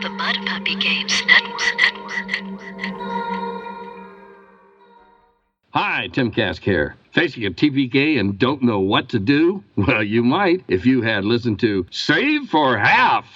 the Mud Puppy Games Network. Hi, Tim Kask here. Facing a TPK and don't know what to do? Well, you might if you had listened to Save for Half.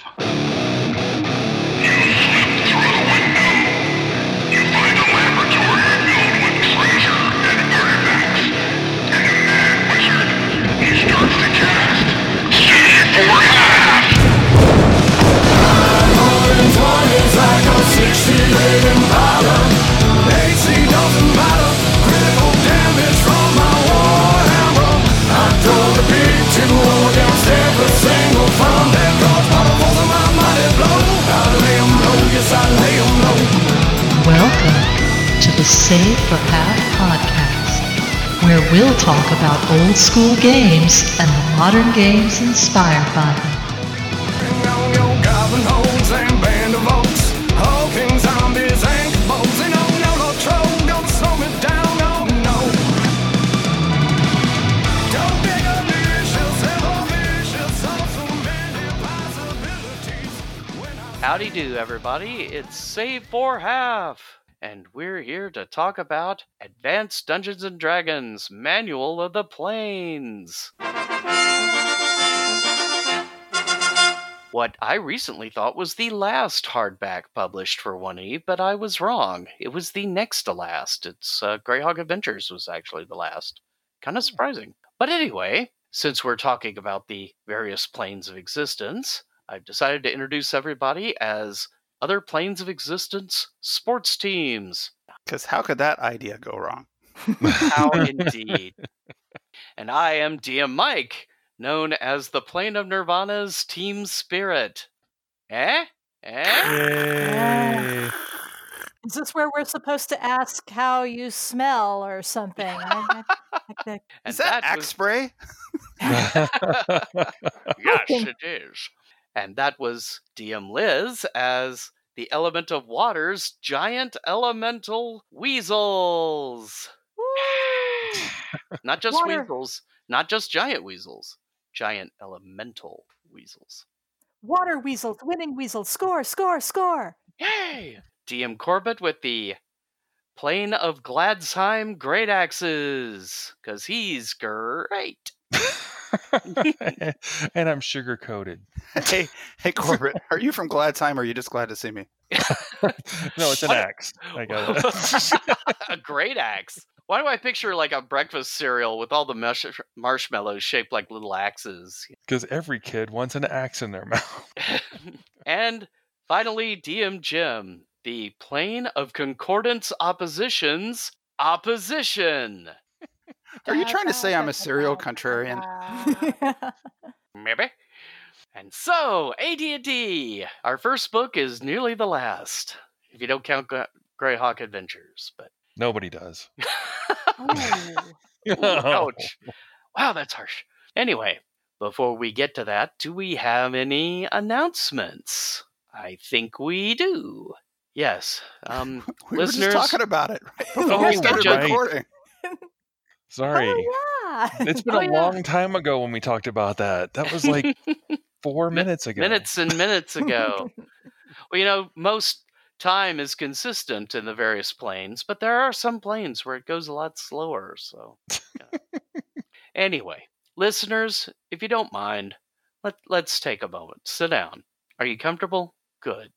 Welcome to the Save for Half podcast, where we'll talk about old school games and the modern games inspired by them. Do, everybody. It's Save for Half, and we're here to talk about Advanced Dungeons and Dragons Manual of the Planes. What I recently thought was the last hardback published for 1E, but I was wrong. It was the next to last. It's uh, Greyhawk Adventures was actually the last. Kind of surprising. But anyway, since we're talking about the various planes of existence, I've decided to introduce everybody as Other Planes of Existence sports teams. Because how could that idea go wrong? How indeed. And I am DM Mike, known as the Plane of Nirvana's Team Spirit. Eh? Eh? Is this where we're supposed to ask how you smell or something? I- I- like Is that, axe was- spray? yes, it is. And that was DM Liz as the element of water's giant elemental weasels. Not just Water. weasels, not just giant weasels, giant elemental weasels. Water weasels, winning weasels, score, score, score. Yay! DM Corbett with the plane of Gladsheim great axes, because he's great. and I'm sugar coated. hey, hey, Corbett, are you from Gladsheim or are you just glad to see me? No, it's an What? axe. I got it. a great axe. Why do I picture like a breakfast cereal with all the mush- marshmallows shaped like little axes? Because every kid wants an axe in their mouth. and finally, DM Jim, the plane of concordance oppositions opposition. Are you trying to say I'm a serial contrarian? Maybe. And so, AD&D, our first book is nearly the last, if you don't count Gra- Greyhawk Adventures. But Nobody does. Oh. Ouch. Wow, that's harsh. Anyway, before we get to that, do we have any announcements? I think we do. Yes. Um, We were just talking about it right Oh, before we started right. recording. Oh, Sorry. Oh, yeah. It's been Oh, a yeah. long time ago when we talked about that. That was like four minutes ago. minutes and minutes ago. well, you know, most time is consistent in the various planes, but there are some planes where it goes a lot slower. So, yeah. anyway, listeners, if you don't mind, let let's take a moment. Sit down. Are you comfortable? Good.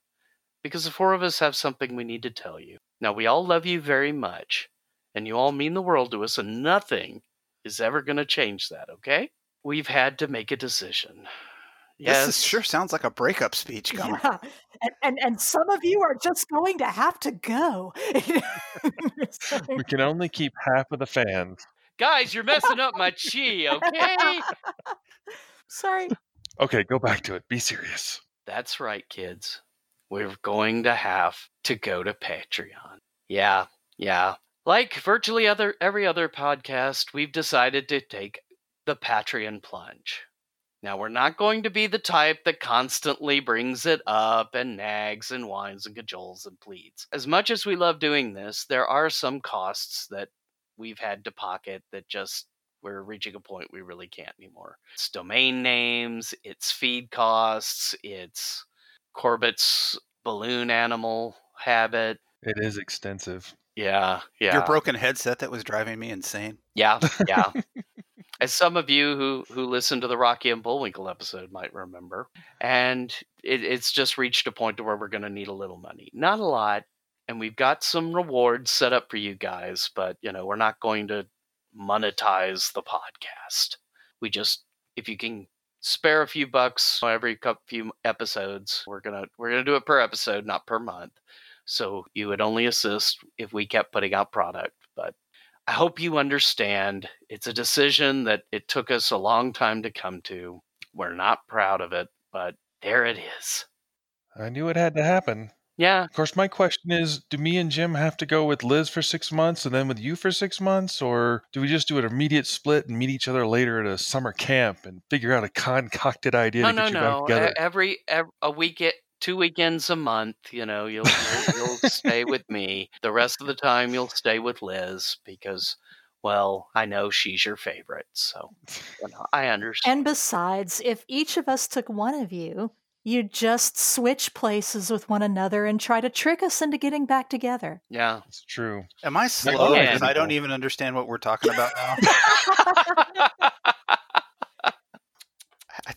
Because the four of us have something we need to tell you. Now, we all love you very much, and you all mean the world to us, and nothing is ever going to change that, okay? We've had to make a decision. This is, sure sounds like a breakup speech coming. Yeah. And, and and some of you are just going to have to go. We can only keep half of the fans. Guys, you're messing up my chi, okay? Sorry. Okay, go back to it. Be serious. That's right, kids. We're going to have to go to Patreon. Yeah, yeah. Like virtually other every other podcast, we've decided to take the Patreon plunge. Now, we're not going to be the type that constantly brings it up and nags and whines and cajoles and pleads. As much as we love doing this, there are some costs that we've had to pocket that just we're reaching a point we really can't anymore. It's domain names, it's feed costs, it's Corbett's balloon animal habit. It is extensive. Yeah, yeah. Your broken headset that was driving me insane. Yeah, yeah. As some of you who who listened to the Rocky and Bullwinkle episode might remember, and it, it's just reached a point to where we're going to need a little money, not a lot, and we've got some rewards set up for you guys, but you know we're not going to monetize the podcast. We just if you can spare a few bucks every couple few episodes, we're gonna we're gonna do it per episode, not per month. So you would only assist if we kept putting out product, but I hope you understand it's a decision that it took us a long time to come to. We're not proud of it, but there it is. I knew it had to happen. Yeah, Of course, my question is do me and Jim have to go with Liz for six months and then with you for six months? Or do we just do an immediate split and meet each other later at a summer camp and figure out a concocted idea no, to no, get you no. back together? Every, ev a week, two weekends a month. You know, you'll you'll, you'll stay with me. The rest of the time, you'll stay with Liz because, well, I know she's your favorite. So, you know, I understand. And besides, if each of us took one of you, you'd just switch places with one another and try to trick us into getting back together. yeah. It's true. Am I slow? Yeah. Because I don't even understand what we're talking about now.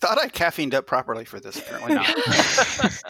I thought I caffeined up properly for this. Apparently not.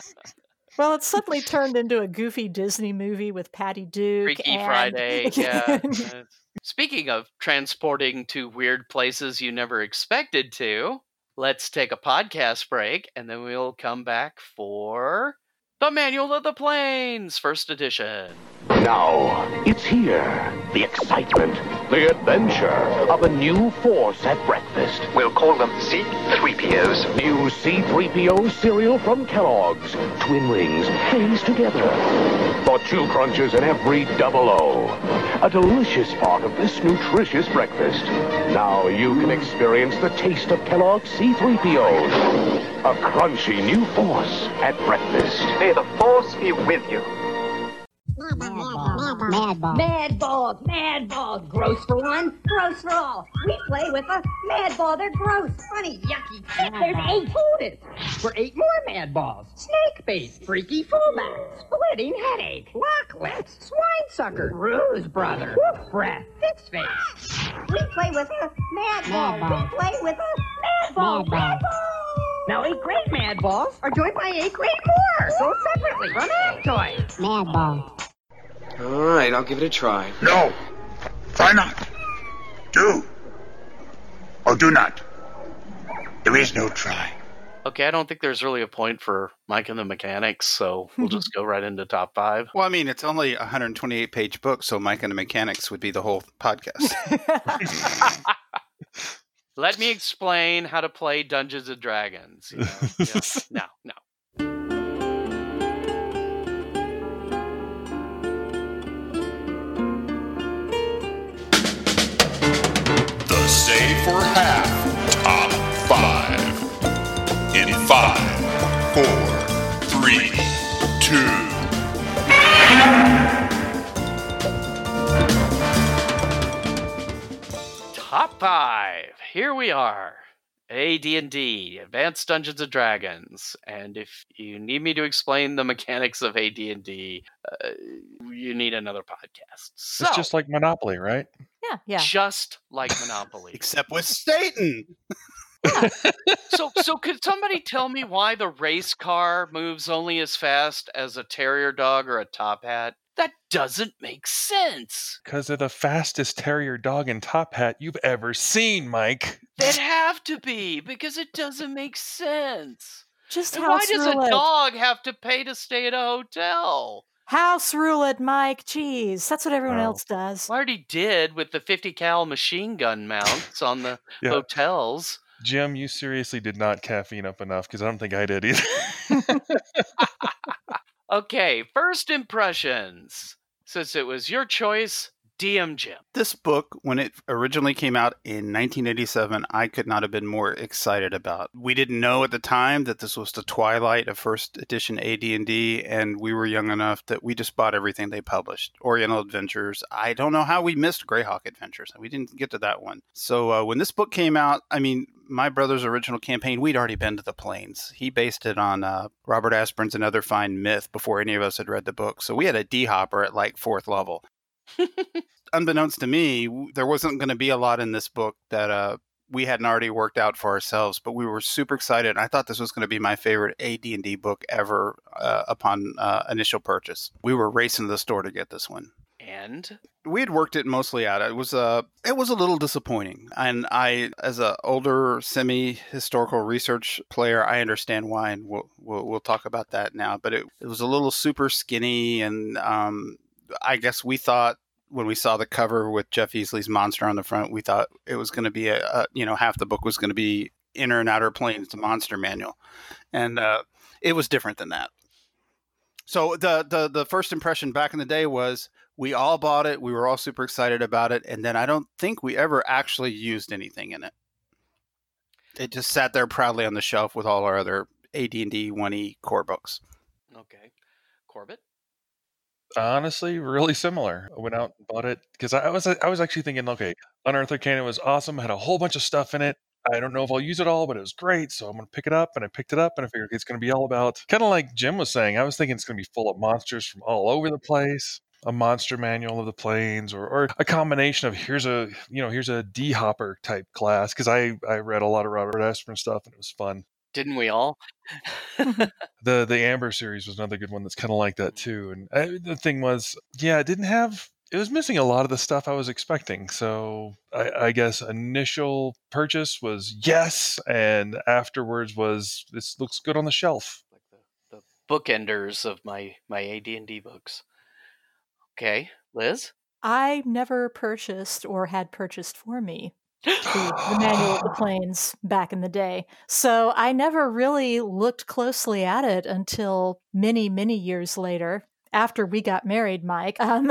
Well, it's suddenly turned into a goofy Disney movie with Patty Duke. Freaky and- Friday. Yeah. Speaking of transporting to weird places you never expected to, let's take a podcast break and then we'll come back for the Manual of the Planes, first edition. Now, it's here. The excitement, the adventure of a new force at breakfast. We'll call them C-3POs. New C-3PO cereal from Kellogg's. Twin rings, phase together. For two crunches in every double O. A delicious part of this nutritious breakfast. Now you can experience the taste of Kellogg's C-3POs. A crunchy new force at breakfast. May the Force be with you. Mad balls. Mad balls. Mad balls. Gross for one, gross for all. We play with a mad ball. They're gross, funny, yucky. There's eight hooters. For eight more mad balls. Snake bait, freaky fullback, splitting headache, lock lips, swine sucker, bruise brother, wolf breath, fist face. We play with a mad ball. We play with a mad ball. Mad ball. Now eight great mad balls are joined by eight great more, sold separately from Ag Toys. Mad ball. All right, I'll give it a try. No. Try not. Do. Or do not. There is no try. Okay, I don't think there's really a point for Mike and the Mechanics, so we'll just go right into top five. Well, I mean, it's only a 128 page book, so Mike and the Mechanics would be the whole podcast. Let me explain how to play Dungeons and Dragons. You know? Yeah. No, no. The Save for Half Top 5. In 5, 4, 3, 2. Top five. Here we are. AD&D, Advanced Dungeons and Dragons. And if you need me to explain the mechanics of AD&D, uh, you need another podcast. So, It's just like Monopoly, right? yeah, yeah. just like Monopoly. Except with Satan. so, so could somebody tell me why the race car moves only as fast as a terrier dog or a top hat? That doesn't make sense. Because they're the fastest terrier dog in top hat you've ever seen, Mike. They'd have to be because it doesn't make sense. Just And why does rule a dog have to pay to stay at a hotel? House rule it, Mike. Jeez, that's what everyone Oh. else does. I already did with the 50 cal machine gun mounts on the Yeah. hotels. Jim, you seriously did not caffeine up enough because I don't think I did either. Okay, first impressions. Since it was your choice, DM Jim. This book, when it originally came out in 1987, I could not have been more excited about. We didn't know at the time that this was the twilight of first edition AD&D, and we were young enough that we just bought everything they published. Oriental Adventures. I don't know how we missed Greyhawk Adventures. We didn't get to that one. So uh, when this book came out, I mean, my brother's original campaign, we'd already been to the planes. He based it on uh, Robert Asprin's Another Fine Myth before any of us had read the book. So we had a D hopper at like fourth level. Unbeknownst to me, there wasn't going to be a lot in this book that uh, we hadn't already worked out for ourselves. But we were super excited. I thought this was going to be my favorite AD&D book ever uh, upon uh, initial purchase. We were racing to the store to get this one and we had worked it mostly out. It was a uh, it was a little disappointing, and I, as a older semi historical research player, I understand why, and we'll, we'll, we'll talk about that now. But it, it was a little super skinny, and um, I guess we thought when we saw the cover with Jeff Easley's monster on the front, we thought it was going to be a, a, you know half the book was going to be inner and outer planes, the monster manual, and uh, it was different than that. So the, the the first impression back in the day was we all bought it. We were all super excited about it, and then I don't think we ever actually used anything in it. It just sat there proudly on the shelf with all our other AD and D one E core books. Okay, Corbett. Honestly, really similar. I went out and bought it because I was I was actually thinking, okay, Unearthed Arcana was awesome, had a whole bunch of stuff in it. I don't know if I'll use it all, but it was great. So I'm going to pick it up. And I picked it up and I figured it's going to be all about kind of like Jim was saying. I was thinking it's going to be full of monsters from all over the place a monster manual of the planes or, or a combination of here's a you know here's a d hopper type class because i i read a lot of robert asprin stuff and it was fun didn't we all? Mm-hmm. The the amber series was another good one that's kind of like that mm-hmm. too and I, the thing was yeah it didn't have it was missing a lot of the stuff i was expecting so I, I guess initial purchase was yes and afterwards was this looks good on the shelf. Like the, the bookenders of my my ad&d books. Okay, Liz? I never purchased or had purchased for me the, the manual of the planes back in the day. So I never really looked closely at it until many, many years later after we got married, Mike, um,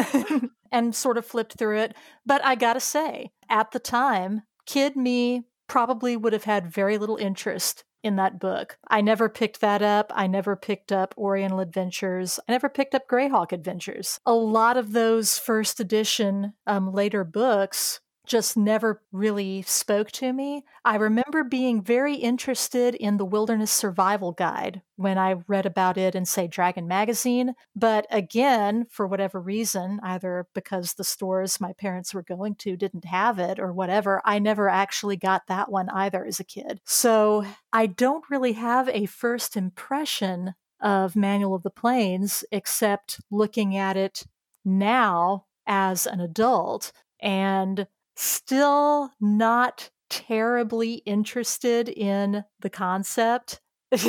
and sort of flipped through it. But I gotta say, at the time, kid me probably would have had very little interest in that book. I never picked that up. I never picked up Oriental Adventures. I never picked up Greyhawk Adventures. A lot of those first edition um, later books just never really spoke to me. I remember being very interested in the Wilderness Survival Guide when I read about it in, say, Dragon Magazine. But again, for whatever reason, either because the stores my parents were going to didn't have it or whatever, I never actually got that one either as a kid. So I don't really have a first impression of Manual of the Planes except looking at it now as an adult. And still not terribly interested in the concept.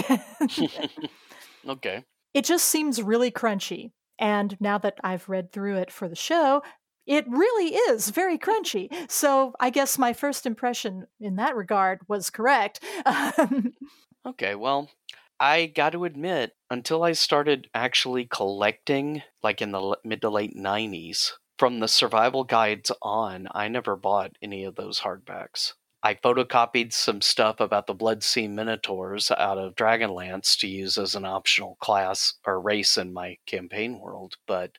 okay. It just seems really crunchy. And now that I've read through it for the show, it really is very crunchy. So I guess my first impression in that regard was correct. okay, well, I got to admit, until I started actually collecting, like in the mid to late 90s, from the survival guides on, I never bought any of those hardbacks. I photocopied some stuff about the Blood-Sea Minotaurs out of Dragonlance to use as an optional class or race in my campaign world, but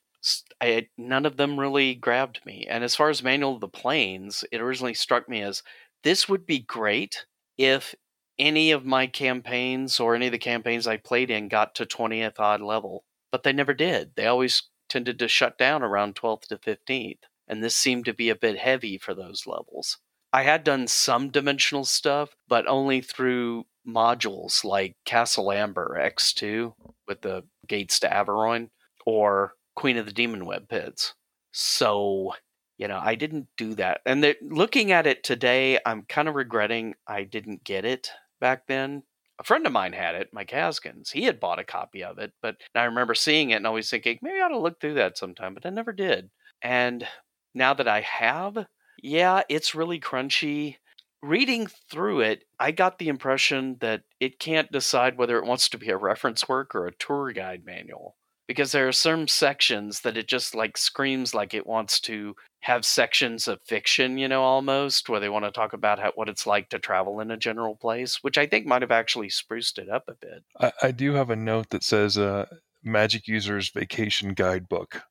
I, none of them really grabbed me. And as far as Manual of the Planes, it originally struck me as this would be great if any of my campaigns or any of the campaigns I played in got to 20th odd level, but they never did. They always tended to shut down around 12th to 15th, and this seemed to be a bit heavy for those levels. I had done some dimensional stuff, but only through modules like Castle Amber X2 with the gates to Averoigne or Queen of the Demon Web Pits. So, you know, I didn't do that. And looking at it today, I'm kind of regretting I didn't get it back then a friend of mine had it, Mike Haskins. He had bought a copy of it, but I remember seeing it and always thinking, maybe I ought to look through that sometime, but I never did. And now that I have, yeah, it's really crunchy. Reading through it, I got the impression that it can't decide whether it wants to be a reference work or a tour guide manual because there are some sections that it just like screams like it wants to have sections of fiction, you know, almost where they want to talk about how, what it's like to travel in a general place, which I think might have actually spruced it up a bit. I, I do have a note that says uh, Magic User's Vacation Guidebook.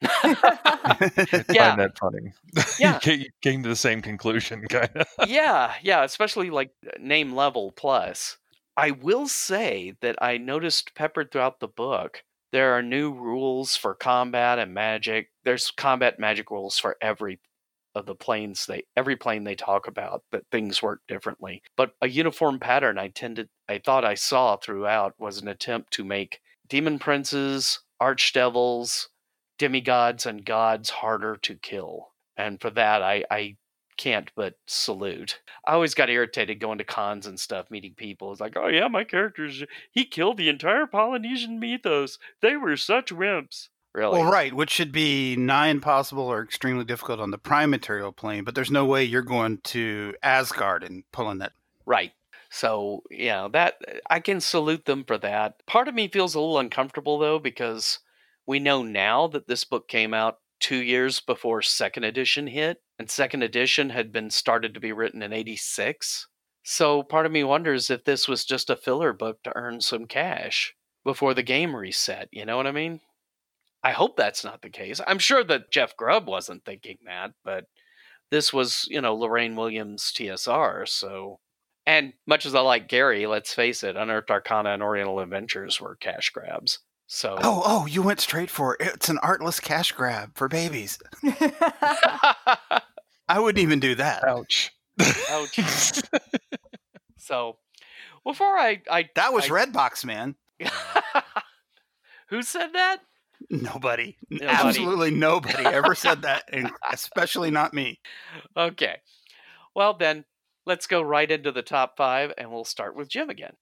I Yeah. find that funny. Yeah. you came, you came to the same conclusion, kind of. yeah, yeah, especially like name level plus. I will say that I noticed peppered throughout the book there are new rules for combat and magic. There's combat magic rules for every of the planes they every plane they talk about that things work differently. But a uniform pattern I tended I thought I saw throughout was an attempt to make demon princes, archdevils, demigods and gods harder to kill. And for that I, I can't but salute. I always got irritated going to cons and stuff, meeting people. It's like, oh yeah, my character's he killed the entire Polynesian mythos. They were such wimps. Really? Well, right, which should be nigh impossible or extremely difficult on the prime material plane, but there's no way you're going to Asgard and pulling that. Right. So, yeah, that eh, I can salute them for that. Part of me feels a little uncomfortable though because we know now that this book came out 2 years before second edition hit and second edition had been started to be written in 86. So, part of me wonders if this was just a filler book to earn some cash before the game reset, you know what I mean? I hope that's not the case. I'm sure that Jeff Grubb wasn't thinking that, but this was, you know, Lorraine Williams TSR, so and much as I like Gary, let's face it, Unearthed Arcana and Oriental Adventures were cash grabs. So Oh, oh, you went straight for it. It's an artless cash grab for babies. I wouldn't even do that. Ouch. Ouch. so before I, I That was I- Redbox, man. Who said that? Nobody, Nobody. absolutely nobody ever said that, especially not me. Okay. Well then, let's go right into the top five and we'll start with Jim again.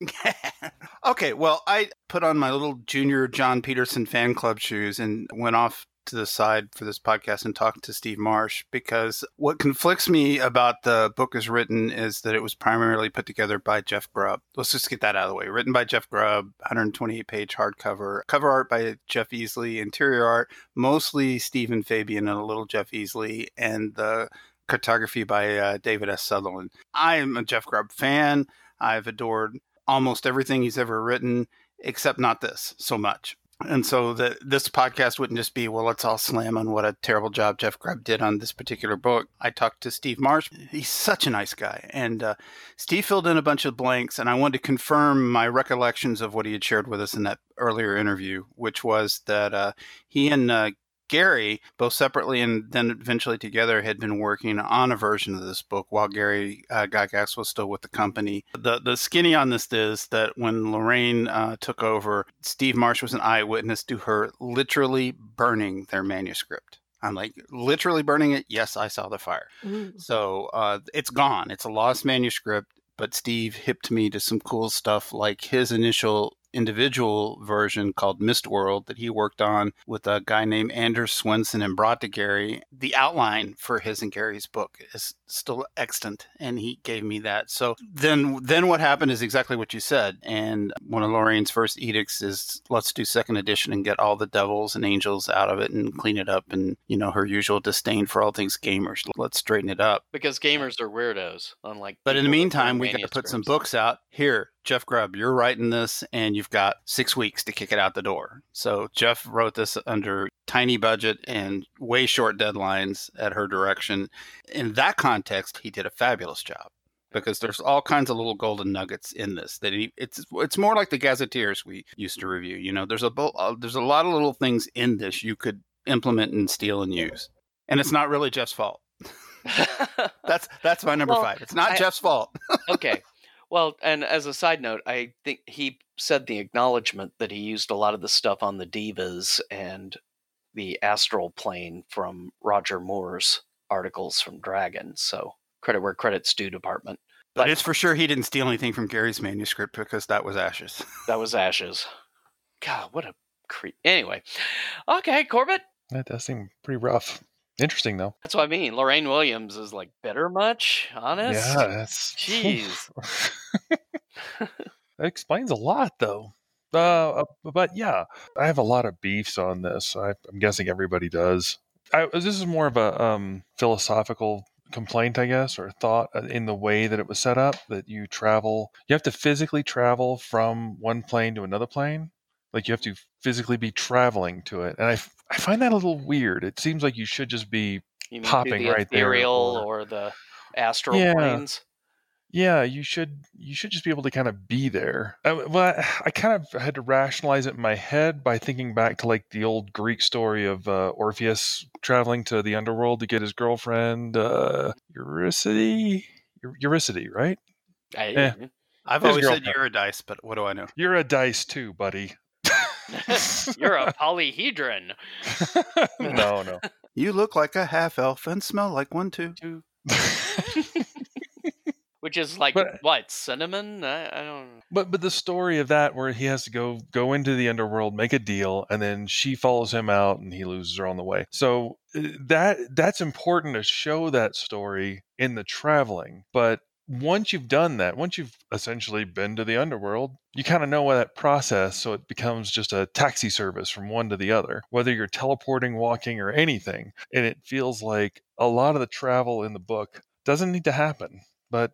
okay, well, I put on my little junior Jon Peterson fan club shoes and went off to the side for this podcast and talked to Steve Marsh because what conflicts me about the book as written is that it was primarily put together by Jeff Grubb. Let's just get that out of the way. Written by Jeff Grubb, 128 page hardcover, cover art by Jeff Easley, interior art mostly Stephen Fabian and a little Jeff Easley, and the cartography by uh, David S. Sutherland. I am a Jeff Grubb fan. I've adored almost everything he's ever written, except not this so much. And so the, this podcast wouldn't just be, well, let's all slam on what a terrible job Jeff Grubb did on this particular book. I talked to Steve Marsh. He's such a nice guy. And uh, Steve filled in a bunch of blanks, and I wanted to confirm my recollections of what he had shared with us in that earlier interview, which was that uh, he and uh, Gary, both separately and then eventually together, had been working on a version of this book while Gary uh, Gygax was still with the company. The the skinny on this is that when Lorraine uh, took over, Steve Marsh was an eyewitness to her literally burning their manuscript. I'm like, literally burning it? Yes, I saw the fire. Ooh. So uh, it's gone. It's a lost manuscript, but Steve hipped me to some cool stuff like his initial individual version called Mist World that he worked on with a guy named Anders Swenson and brought to Gary. The outline for his and Gary's book is still extant, and he gave me that. So then, then what happened is exactly what you said. And one of Lorraine's first edicts is let's do second edition and get all the devils and angels out of it and clean it up. And you know her usual disdain for all things gamers. Let's straighten it up. Because gamers are weirdos, unlike But in the meantime, we got to put some books out. Here, Jeff Grubb, you're writing this, and you've got six weeks to kick it out the door. So Jeff wrote this under tiny budget and way short deadlines at her direction. In that context, he did a fabulous job because there's all kinds of little golden nuggets in this that he it's it's more like the gazetteers we used to review you know there's a uh, there's a lot of little things in this you could implement and steal and use and it's not really Jeff's fault that's that's my number Well, 5 it's not I- Jeff's fault okay. Well, and as a side note, I think he said the acknowledgement that he used a lot of the stuff on the devas and the astral plane from Roger Moore's articles from Dragon. So credit where credit's due, department. But it's for sure he didn't steal anything from Gary's manuscript because that was ashes. That was Ashes. God, what a creep. Anyway, okay, Corbett. That does seem pretty rough. Interesting though. That's what I mean. Lorraine Williams is like bitter much, honest. Yeah, that's Jeez. that explains a lot though. Uh, uh, but yeah, I have a lot of beefs on this. I, I'm guessing everybody does. I, this is more of a um, philosophical complaint, I guess, or thought uh, in the way that it was set up that you travel, you have to physically travel from one plane to another plane. Like you have to physically be traveling to it. And i, I find that a little weird. It seems like you should just be You mean popping the right there. or- or, the astral Yeah. planes? yeah, you should you should just be able to kind of be there. I, well, I, I kind of had to rationalize it in my head by thinking back to like the old Greek story of uh, Orpheus traveling to the underworld to get his girlfriend uh, Eurydice. Eu- Eurydice, right? I- Eh. I've His always said girlfriend. Eurydice, but what do I know? You're a dice too, buddy. You're a polyhedron. no, no. You look like a half elf and smell like one too. Which is like But- what cinnamon? I, I don't. But but the story of that where he has to go go into the underworld, make a deal, and then she follows him out and he loses her on the way. So uh, that that's important to show that story in the traveling. But once you've done that, once you've essentially been to the underworld, you kind of know that process. So it becomes just a taxi service from one to the other, whether you're teleporting, walking, or anything. And it feels like a lot of the travel in the book doesn't need to happen. But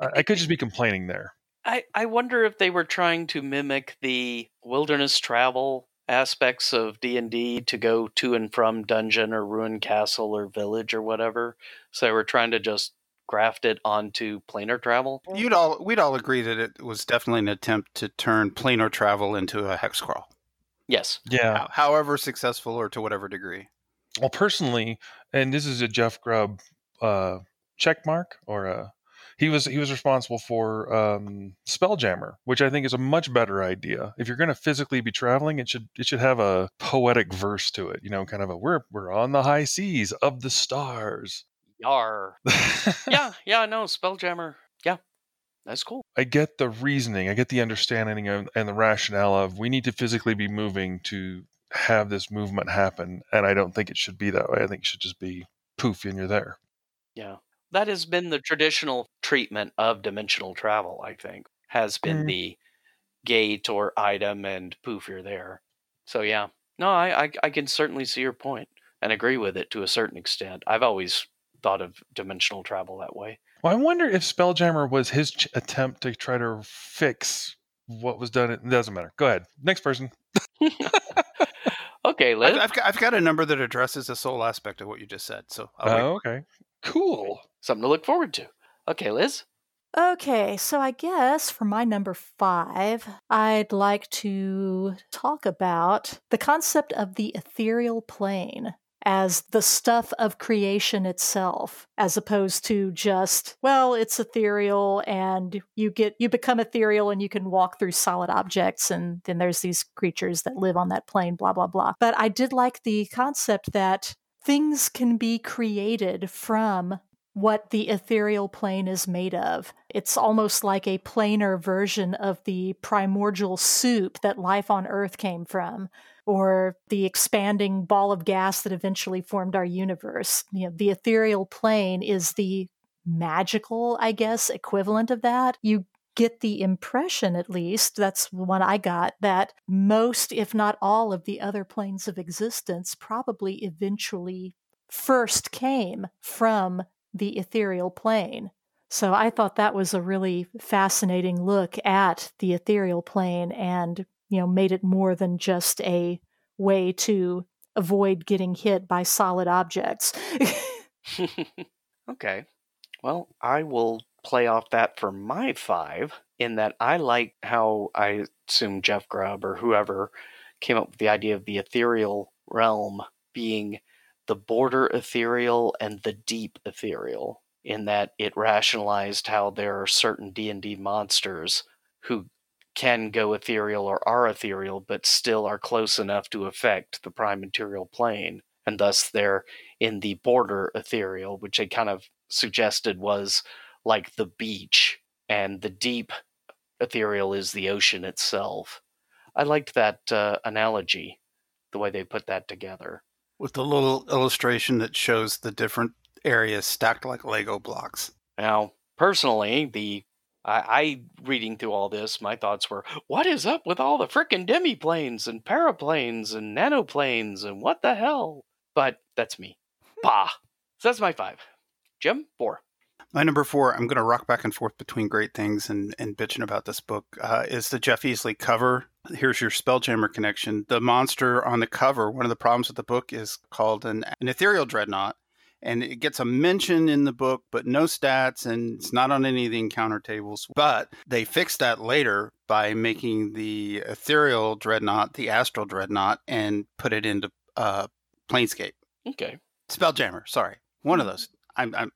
I, I could just be complaining there. I, I wonder if they were trying to mimic the wilderness travel aspects of D&D to go to and from dungeon or ruined castle or village or whatever. So they were trying to just graft it onto planar travel. You'd all we'd all agree that it was definitely an attempt to turn planar travel into a hex crawl. Yes. Yeah. However successful or to whatever degree. Well, personally, and this is a Jeff Grubb uh, check mark or a he was he was responsible for um, Spelljammer, which I think is a much better idea. If you're going to physically be traveling, it should it should have a poetic verse to it. You know, kind of a we're we're on the high seas of the stars. Yar. yeah, yeah, no, Spelljammer. Yeah. That's cool. I get the reasoning, I get the understanding of, and the rationale of we need to physically be moving to have this movement happen, and I don't think it should be that way. I think it should just be poof, and you're there. Yeah. That has been the traditional treatment of dimensional travel, I think. Has been Mm. the gate or item and poof, you're there. So yeah. No, I, I I can certainly see your point and agree with it to a certain extent. I've always thought of dimensional travel that way. Well, I wonder if Spelljammer was his ch- attempt to try to fix what was done. It doesn't matter. Go ahead. Next person. Okay, Liz. I've, I've, got, I've got a number that addresses the soul aspect of what you just said. So I'll. Oh, okay. Cool. Something to look forward to. Okay, Liz. Okay, so I guess for my number five, I'd like to talk about the concept of the ethereal plane as the stuff of creation itself, as opposed to just, well, it's ethereal and you get you become ethereal and you can walk through solid objects and then there's these creatures that live on that plane, blah blah blah. But I did like the concept that things can be created from what the ethereal plane is made of. It's almost like a planar version of the primordial soup that life on Earth came from, or the expanding ball of gas that eventually formed our universe. You know, the ethereal plane is the magical, I guess, equivalent of that. You get the impression, at least, that's what I got, that most, if not all, of the other planes of existence probably eventually first came from the ethereal plane. So I thought that was a really fascinating look at the ethereal plane and, you know, made it more than just a way to avoid getting hit by solid objects. okay. Well, I will play off that for my five in that I like how I assume Jeff Grubb or whoever came up with the idea of the ethereal realm being the border ethereal and the deep ethereal in that it rationalized how there are certain D&D monsters who can go ethereal or are ethereal but still are close enough to affect the prime material plane and thus they're in the border ethereal which I kind of suggested was like the beach and the deep ethereal is the ocean itself i liked that uh, analogy the way they put that together With the little illustration that shows the different areas stacked like Lego blocks. Now, personally, the I, I reading through all this, my thoughts were, what is up with all the frickin' demiplanes and paraplanes and nanoplanes and what the hell? But that's me. Bah. So that's my five. Jim, four. My number four, I'm going to rock back and forth between great things and, and bitching about this book, uh, is the Jeff Easley cover. Here's your Spelljammer connection. The monster on the cover, one of the problems with the book is called an, an ethereal dreadnought. And it gets a mention in the book, but no stats, and it's not on any of the encounter tables. But they fixed that later by making the ethereal dreadnought the astral dreadnought and put it into uh, Planescape. Okay. Spelljammer, sorry. One of those. I'm, I'm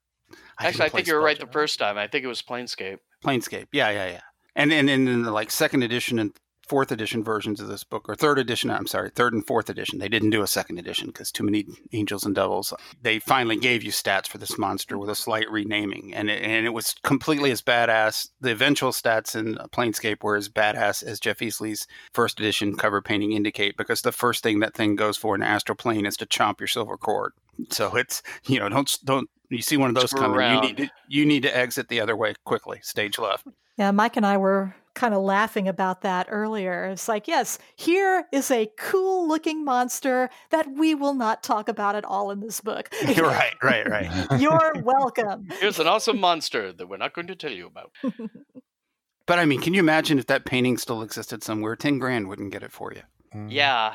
I Actually, I think you were right the first time. I think it was Planescape. Planescape. Yeah, yeah, yeah. And and, and in the like second edition and fourth edition versions of this book, or third edition, I'm sorry, third and fourth edition, they didn't do a second edition because too many angels and devils. They finally gave you stats for this monster with a slight renaming, and it, and it was completely as badass. The eventual stats in Planescape were as badass as Jeff Easley's first edition cover painting indicate, because the first thing that thing goes for in astral plane is to chomp your silver cord. So it's you know don't don't you see one of those Screw coming, you need to you need to exit the other way quickly, stage left. Yeah, Mike and I were kind of laughing about that earlier. It's like, yes, here is a cool looking monster that we will not talk about at all in this book. You're right, right, right. You're welcome. Here's an awesome monster that we're not going to tell you about. But I mean, can you imagine if that painting still existed somewhere? Ten grand wouldn't get it for you. Yeah.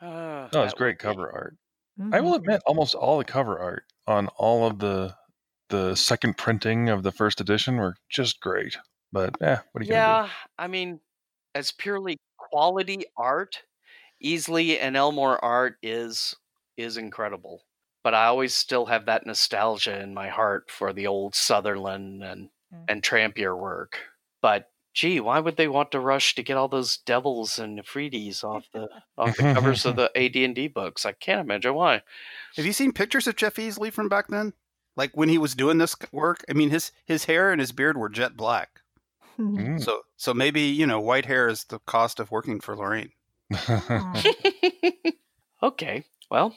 Uh, No, it's great would be- cover art. I Mhm. will admit, almost all the cover art on all of the the second printing of the first edition were just great. But yeah, what are you Yeah, I mean, as purely quality art, Easley and Elmore art is is incredible. But I always still have that nostalgia in my heart for the old Sutherland and Mm. and Trampier work. But gee, why would they want to rush to get all those devils and Nefrides off the off the covers of the AD&D books? I can't imagine why. Have you seen pictures of Jeff Easley from back then? Like when he was doing this work? I mean, his his hair and his beard were jet black. Do? Mm. So so maybe you know, white hair is the cost of working four Lorraine. okay, well,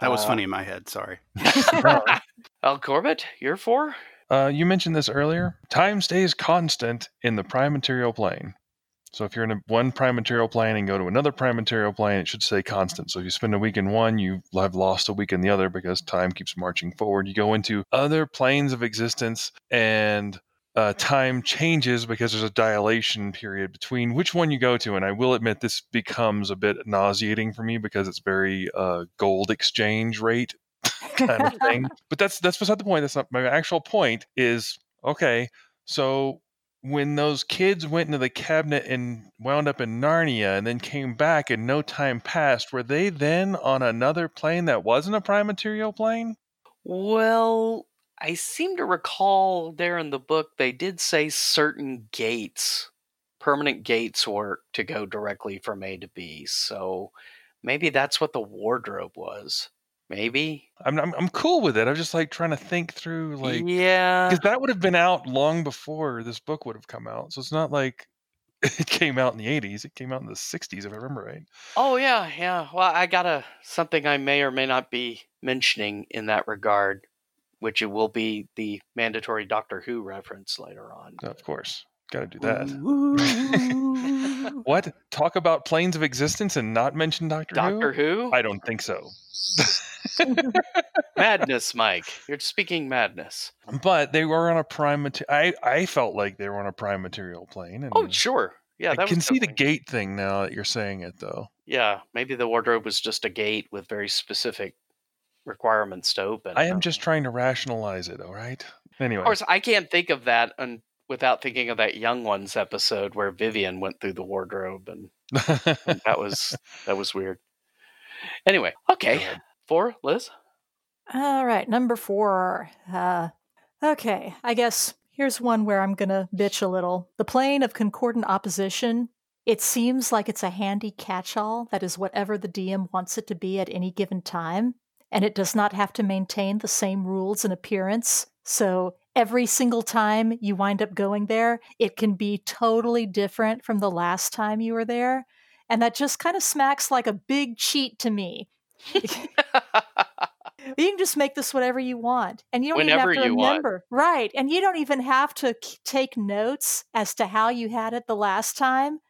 That was Uh, funny in my head. Sorry. Al Corbett, you're for? Uh, you mentioned this earlier. Time stays constant in the prime material plane. So if you're in a, one prime material plane and go to another prime material plane, it should stay constant. So if you spend a week in one, you have lost a week in the other because time keeps marching forward. You go into other planes of existence and uh, time changes because there's a dilation period between which one you go to. And I will admit this becomes a bit nauseating for me because it's very uh, gold exchange rate kind of thing. But that's that's beside the point. That's not my actual point. Is okay. So when those kids went into the cabinet and wound up in Narnia and then came back and no time passed, were they then on another plane that wasn't a prime material plane? Well, I seem to recall there in the book they did say certain gates, permanent gates, work to go directly from A to B. So maybe that's what the wardrobe was. Maybe. I'm I'm, I'm cool with it. I'm just like trying to think through like yeah. because that would have been out long before this book would have come out. So it's not like it came out in the 80s. It came out in the 60s, if I remember right. Oh yeah, yeah. Well, I got a something I may or may not be mentioning in that regard, which it will be the mandatory Doctor Who reference later on. Of course, got to do that. what? Talk about planes of existence and not mention Doctor, Doctor Who? Who? I don't think so. madness, Mike. You're speaking madness. But they were on a prime material. I I felt like they were on a prime material plane. And Oh, sure. Yeah, I that can was see the gate thing now that you're saying it, though. Yeah, maybe the wardrobe was just a gate with very specific requirements to open. I am just trying to rationalize it. All right. Anyway, Of course, I can't think of that un- without thinking of that Young Ones episode where Vyvyan went through the wardrobe, and, and that was that was weird. Anyway, okay, four, Liz. All right, number four. Uh, okay, I guess here's one where I'm going to bitch a little. The plane of concordant opposition. It seems like it's a handy catch all that is whatever the DM wants it to be at any given time, and it does not have to maintain the same rules and appearance. So every single time you wind up going there, it can be totally different from the last time you were there. And that just kind of smacks like a big cheat to me. You can just make this whatever you want. And you don't Whenever even have to you want. remember. Right. And you don't even have to k- take notes as to how you had it the last time.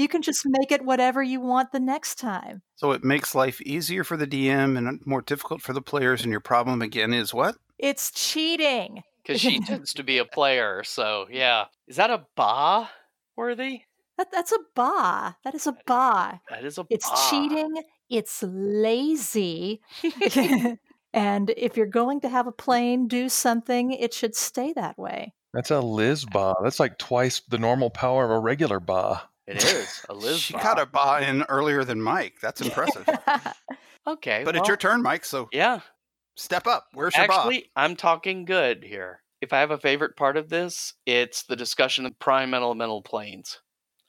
You can just make it whatever you want the next time. So it makes life easier for the DM and more difficult for the players. And your problem again is what? It's cheating. Because she tends to be a player. So, yeah. Is that a ba worthy? That, that's a ba. That is a ba. That is a ba. It's cheating. It's lazy. and if you're going to have a plane do something, it should stay that way. That's a Liz ba. That's like twice the normal power of a regular ba. It is a Liz She got a ba in earlier than Mike. That's impressive. Okay. but it's your turn, Mike. So Yeah. step up. Where's your ba? Actually, I'm talking good here. If I have a favorite part of this, it's the discussion of prime elemental planes.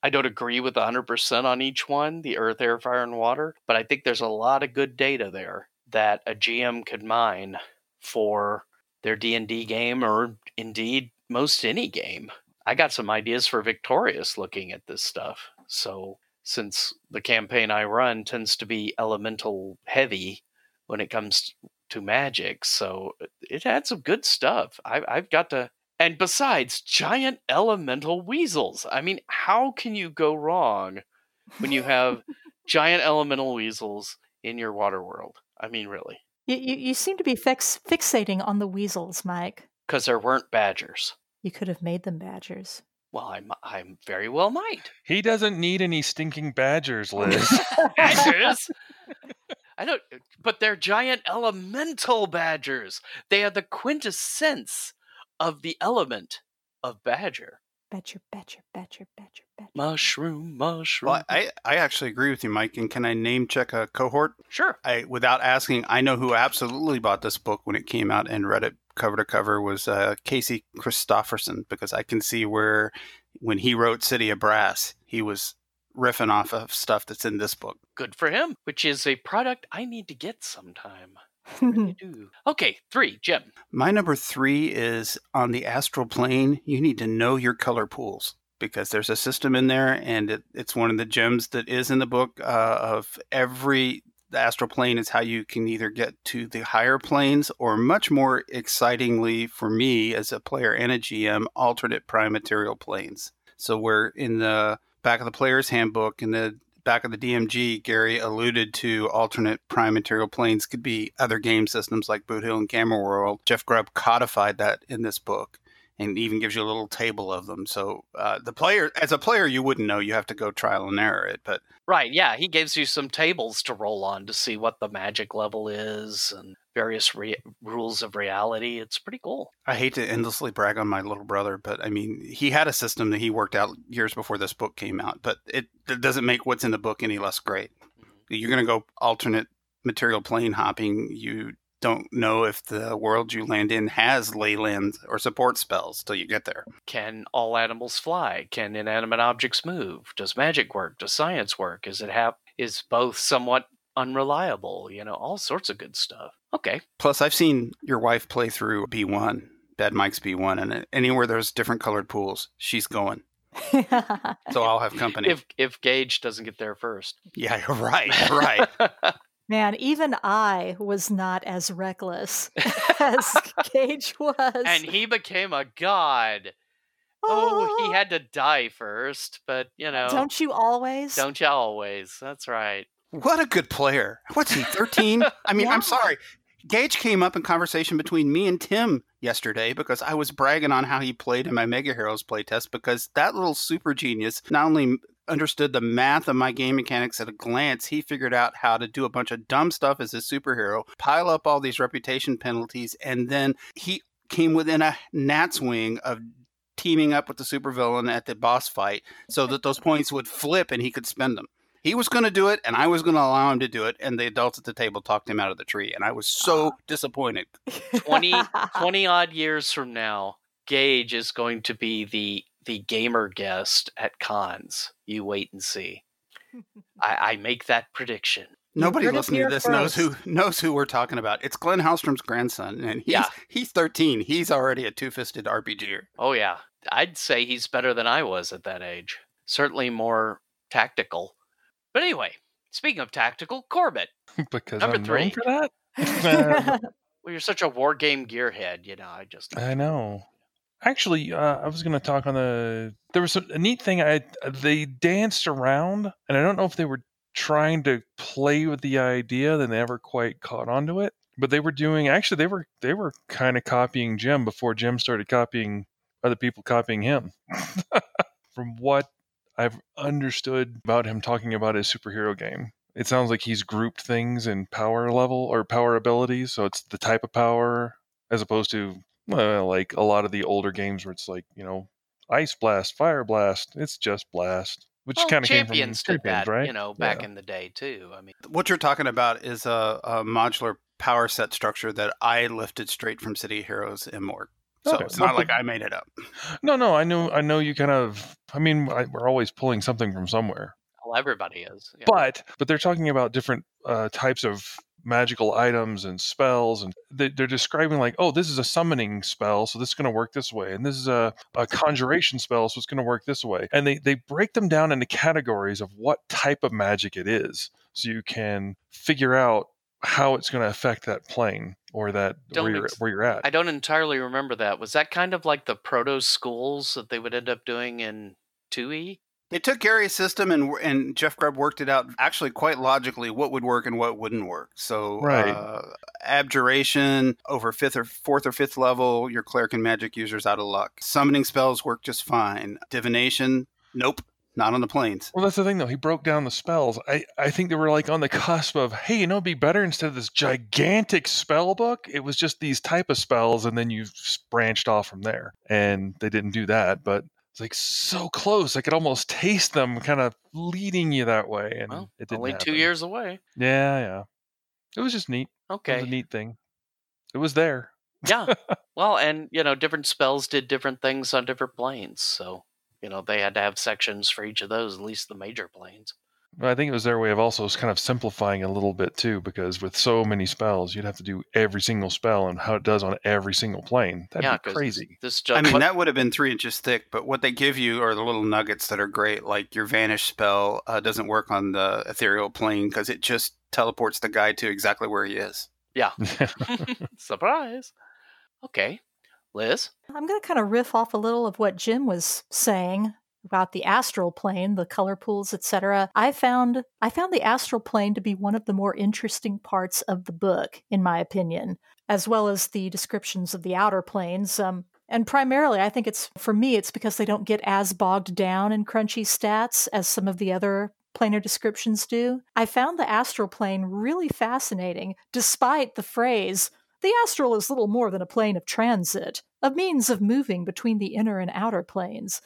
I don't agree with 100% on each one, the earth, air, fire, and water, but I think there's a lot of good data there that a GM could mine for their D&D game or indeed most any game. I got some ideas for Victorious looking at this stuff. So, since the campaign I run tends to be elemental heavy when it comes to magic, so uh, it had some good stuff. I, I've got to. And besides, giant elemental weasels. I mean, how can you go wrong when you have giant elemental weasels in your water world? I mean, really. You, you, you seem to be fix, fixating on the weasels, Mike. Because there weren't badgers. You could have made them badgers. Well, I'm, I'm very well might. He doesn't need any stinking badgers, Liz. badgers. I don't, uh, but they're giant elemental badgers. They are the quintessence of the element of badger. Badger, badger, badger, badger, badger. Mushroom, mushroom. Well, I, I actually agree with you, Mike. And can I name check a cohort? Sure. I without asking, I know who absolutely bought this book when it came out and read it cover to cover was uh, Casey Christopherson because I can see where when he wrote City of Brass, he was riffing off of stuff that's in this book. Good for him, which is a product I need to get sometime. Really do. Okay, three, Jim. My number three is on the astral plane. You need to know your color pools because there's a system in there, and it, it's one of the gems that is in the book uh, of every. The astral plane is how you can either get to the higher planes or, much more excitingly for me as a player and a GM, alternate prime material planes. So, we're in the back of the player's handbook in the back of the DMG, Gary alluded to alternate prime material planes could be other game systems like Boot Hill and Gamma World. Jeff Grubb codified that in this book and even gives you a little table of them. So uh, the player, as a player, you wouldn't know. You have to go trial and error it. But Right, yeah, he gives you some tables to roll on to see what the magic level is and various re- rules of reality. It's pretty cool. I hate to endlessly brag on my little brother, but I mean, he had a system that he worked out years before this book came out. But it, it doesn't make what's in the book any less great. You're going to go alternate material plane hopping. You don't know if the world you land in has leyland or support spells till you get there. Can all animals fly? Can inanimate objects move? Does magic work? Does science work? Is it hap- is both somewhat unreliable? You know, all sorts of good stuff. Okay. Plus, I've seen your wife play through B1, Bad Mike's B1, and anywhere there's different colored pools, she's going. So I'll have company. If if Gage doesn't get there first. yeah, you're right. Right. Man, even I was not as reckless as Gage was. and he became a god. Oh, he had to die first, but you know, Don't you always? don't you always? That's right. What a good player. What's he, 13? I mean, Yeah. I'm sorry. Gage came up in conversation between me and Tim yesterday because I was bragging on how he played in my Mega Heroes playtest because that little super genius not only understood the math of my game mechanics at a glance, he figured out how to do a bunch of dumb stuff as a superhero, pile up all these reputation penalties, and then he came within a gnat's wing of teaming up with the supervillain at the boss fight so that those points would flip and he could spend them. He was going to do it, and I was going to allow him to do it, and the adults at the table talked him out of the tree, and I was so ah. disappointed. 20, 20 odd years from now, Gage is going to be the the gamer guest at cons. You wait and see. I, I make that prediction. Nobody listening to this knows who knows who we're talking about. It's Glenn Hallstrom's grandson, and he's Yeah. he's 13. He's already a two-fisted RPGer. Oh yeah, I'd say he's better than I was at that age. Certainly more tactical. But anyway, speaking of tactical, Corbett. because Number I'm three. known for that. Well, you're such a war game gearhead, you know. I just I know. Actually, uh, I was going to talk on the. There was a, a neat thing. I they danced around, and I don't know if they were trying to play with the idea, then they never quite caught onto it. But they were doing. Actually, they were they were kind of copying Jim before Jim started copying other people copying him. From what I've understood about him talking about his superhero game, it sounds like he's grouped things in power level or power abilities. So it's the type of power as opposed to well, like a lot of the older games where it's like you know ice blast, fire blast. It's just blast, which well, kind of came from champions did that, right? you know, back Yeah. in the day too. I mean, What you're talking about is a, a modular power set structure that I lifted straight from City Heroes and more. So Okay, it's well, not like I made it up. No, no, I know, I know you kind of. I mean, I, we're always pulling something from somewhere, well, everybody is. yeah. but but they're talking about different uh, types of magical items and spells, and they, they're describing like, oh, this is a summoning spell, so this is going to work this way, and this is a, a conjuration spell, so it's going to work this way, and they they break them down into categories of what type of magic it is, so you can figure out how it's going to affect that plane or that Don't where you're, ex- where you're at. I don't entirely remember that. Was that kind of like the proto schools that they would end up doing in E? 2E? They took Gary's system and and Jeff Grubb worked it out actually quite logically what would work and what wouldn't work. So Right. uh, abjuration over fifth or fourth or fifth level, your cleric and magic users out of luck. Summoning spells work just fine. Divination, nope, not on the planes. Well, that's the thing, though. He broke down the spells. I, I think they were like on the cusp of, hey, you know, it'd be better instead of this gigantic spell book. It was just these type of spells, and then you branched off from there. And they didn't do that, but it's like so close. I could almost taste them kind of leading you that way, and Well, it didn't. only two happen. years away. Yeah, yeah. It was just neat. It was Okay. a neat thing. It was there. yeah. Well, and you know, different spells did different things on different planes, so you know they had to have sections for each of those, at least the major planes. But I think it was their way of also kind of simplifying a little bit too, because with so many spells, you'd have to do every single spell and how it does on every single plane. That'd yeah, be 'cause crazy. This I mean, what- that would have been three inches thick, but what they give you are the little nuggets that are great. Like your vanish spell uh, doesn't work on the ethereal plane because it just teleports the guy to exactly where he is. yeah, surprise. Okay, Liz. I'm going to kind of riff off a little of what Jim was saying about the astral plane, the color pools, etc. I found I found the astral plane to be one of the more interesting parts of the book, in my opinion, as well as the descriptions of the outer planes. Um, and primarily, I think it's for me, it's because they don't get as bogged down in crunchy stats as some of the other planar descriptions do. I found the astral plane really fascinating, despite the phrase the astral is little more than a plane of transit, a means of moving between the inner and outer planes.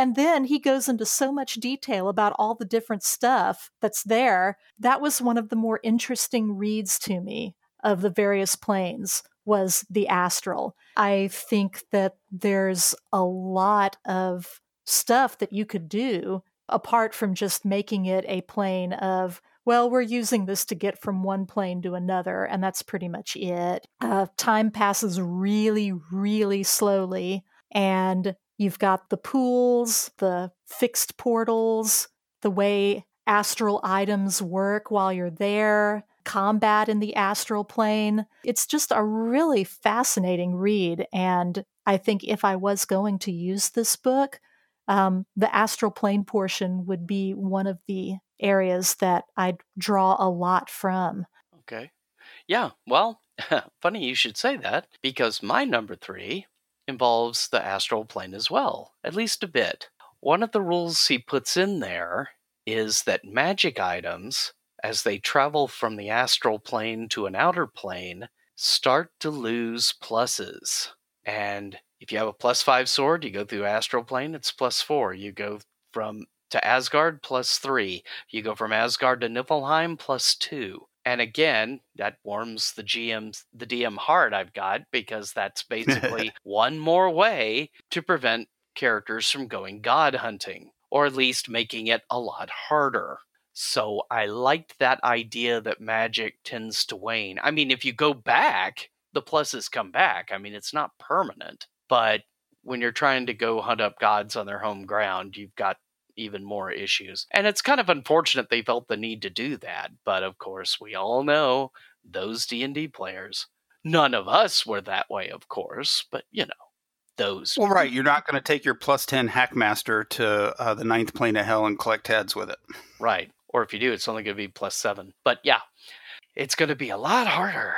And then he goes into so much detail about all the different stuff that's there. That was one of the more interesting reads to me of the various planes was the astral. I think that there's a lot of stuff that you could do apart from just making it a plane of well, we're using this to get from one plane to another, and that's pretty much it. Uh, time passes really, really slowly, and you've got the pools, the fixed portals, the way astral items work while you're there, combat in the astral plane. It's just a really fascinating read, and I think if I was going to use this book, um, the astral plane portion would be one of the areas that I'd draw a lot from. Okay. Yeah, well, funny you should say that because my number three involves the astral plane as well, at least a bit. One of the rules he puts in there is that magic items, as they travel from the astral plane to an outer plane, start to lose pluses. And if you have a plus five sword, you go through astral plane, it's plus four. You go from to Asgard plus three. You go from Asgard to Niflheim plus two. And again, that warms the GM's the DM heart I've got because that's basically one more way to prevent characters from going god hunting, or at least making it a lot harder. So I liked that idea that magic tends to wane. I mean, if you go back, the pluses come back. I mean, it's not permanent, but when you're trying to go hunt up gods on their home ground, you've got even more issues. And it's kind of unfortunate they felt the need to do that, but of course, we all know those D&D players. None of us were that way, of course, but you know, those. Well, right. You're not going to take your plus 10 Hackmaster to uh, the ninth plane of hell and collect heads with it. Right. Or if you do, it's only going to be plus seven. But yeah, it's going to be a lot harder.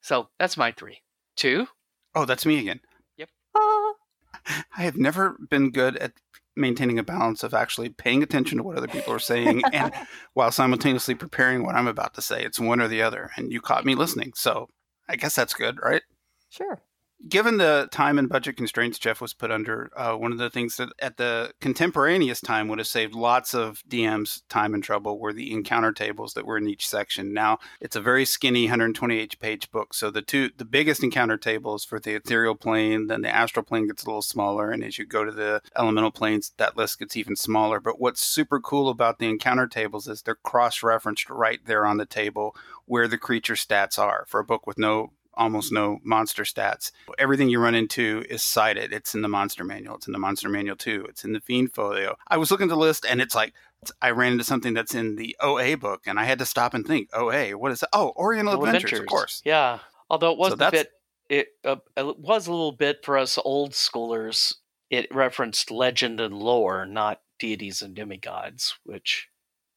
So that's my three. Two. Oh, that's me again. Yep. I have never been good at maintaining a balance of actually paying attention to what other people are saying and while simultaneously preparing what I'm about to say. It's one or the other. And you caught me listening. So I guess that's good, right? Sure. Given the time and budget constraints Jeff was put under, uh, one of the things that at the contemporaneous time would have saved lots of DMs time and trouble were the encounter tables that were in each section. Now it's a very skinny 128 page book, so the two the biggest encounter tables for the ethereal plane, then the astral plane gets a little smaller, and as you go to the elemental planes, that list gets even smaller. But what's super cool about the encounter tables is they're cross referenced right there on the table where the creature stats are for a book with no almost no monster stats. Everything you run into is cited. It's in the monster manual. It's in the monster manual too. It's in the fiend folio. I was looking at the list and it's like I ran into something that's in the OA book and I had to stop and think, OA, what is that? Oh, Oriental Well, Adventures, of course. Yeah. Although it was So a bit, it, uh, it was a little bit for us old schoolers. It referenced legend and lore, not deities and demigods, which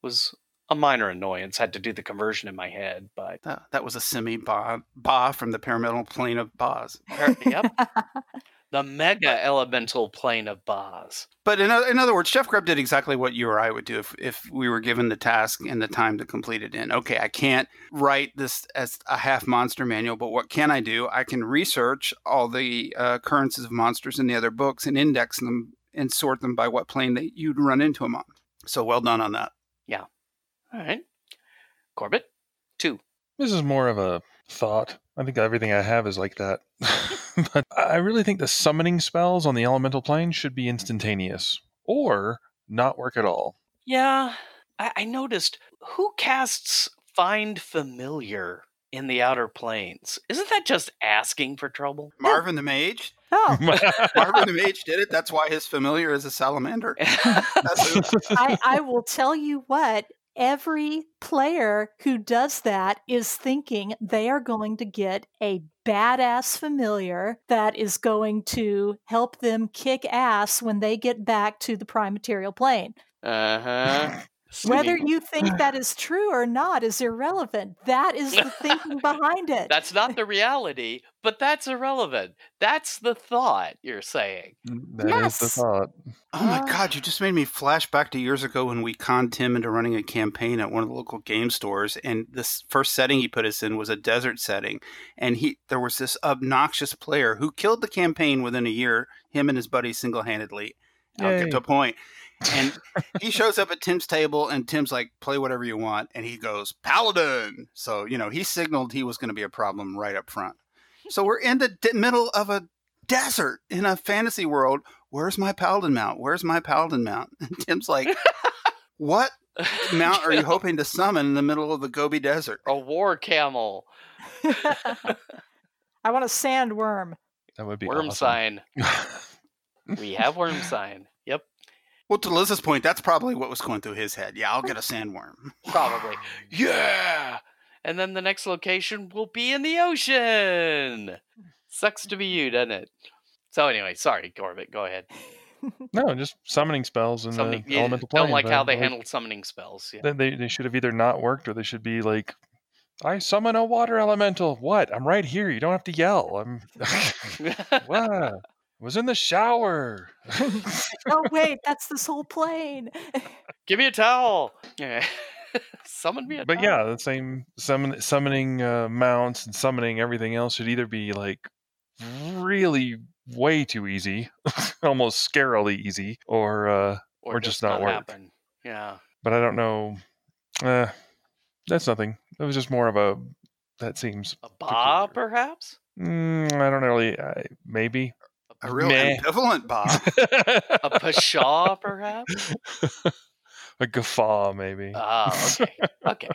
was a minor annoyance. Had to do the conversion in my head, but That, that was a semi ba, ba from the pyramidal plane of Boz. yep, the mega elemental plane of Boz. But in, in other words, Jeff Grubb did exactly what you or I would do if, if we were given the task and the time to complete it in. Okay, I can't write this as a half monster manual, but what can I do? I can research all the uh, occurrences of monsters in the other books and index them and sort them by what plane that you'd run into them on. So well done on that. Yeah. All right, Corbett, two. This is more of a thought. I think everything I have is like that. but I really think the summoning spells on the elemental plane should be instantaneous or not work at all. Yeah, I, I noticed who casts Find Familiar in the Outer Planes. Isn't that just asking for trouble? Marvin the Mage. Oh, Marvin the Mage did it. That's why his familiar is a salamander. I, I will tell you what. Every player who does that is thinking they are going to get a badass familiar that is going to help them kick ass when they get back to the prime material plane. Uh huh. Whether you think that is true or not is irrelevant. That is the thinking behind it. That's not the reality, but that's irrelevant. That's the thought you're saying. That is the thought. Oh my Uh, God, you just made me flash back to years ago when we conned Tim into running a campaign at one of the local game stores. And this first setting he put us in was a desert setting. And he there was this obnoxious player who killed the campaign within a year, him and his buddy single handedly. I'll get to a point. And he shows up at Tim's table, and Tim's like, play whatever you want. And he goes, Paladin. So, you know, he signaled he was going to be a problem right up front. So we're in the d- middle of a desert in a fantasy world. Where's my Paladin mount? Where's my Paladin mount? And Tim's like, what mount are you hoping to summon in the middle of the Gobi Desert? A war camel, I want a sandworm. That would be worm awesome. sign. We have worm sign. Yep, Well, to Liz's point, that's probably what was going through his head. Yeah, I'll get a sandworm. probably. Yeah. And then the next location will be in the ocean. Sucks to be you, doesn't it? So anyway, sorry, Corbett. Go ahead. no, just summoning spells and Summoning, the yeah, elemental plane. don't like how but, they handled summoning spells. Yeah. Then they, they should have either not worked or they should be like, I summon a water elemental. What? I'm right here. You don't have to yell. I'm. wow. Was in the shower. oh wait, that's this whole plane. Give me a towel. Yeah. Summon me a But towel. yeah, the same summon, summoning uh, mounts and summoning everything else should either be like really way too easy, almost scarily easy, or uh, or just not work. happen. Yeah. but I don't know. Uh, that's nothing. It was just more of a. That seems. A ba, perhaps? Mm, I don't know really. Uh, maybe. A real Meh. ambivalent Bob. A pshaw, perhaps? a guffaw, maybe. Ah, okay. Okay.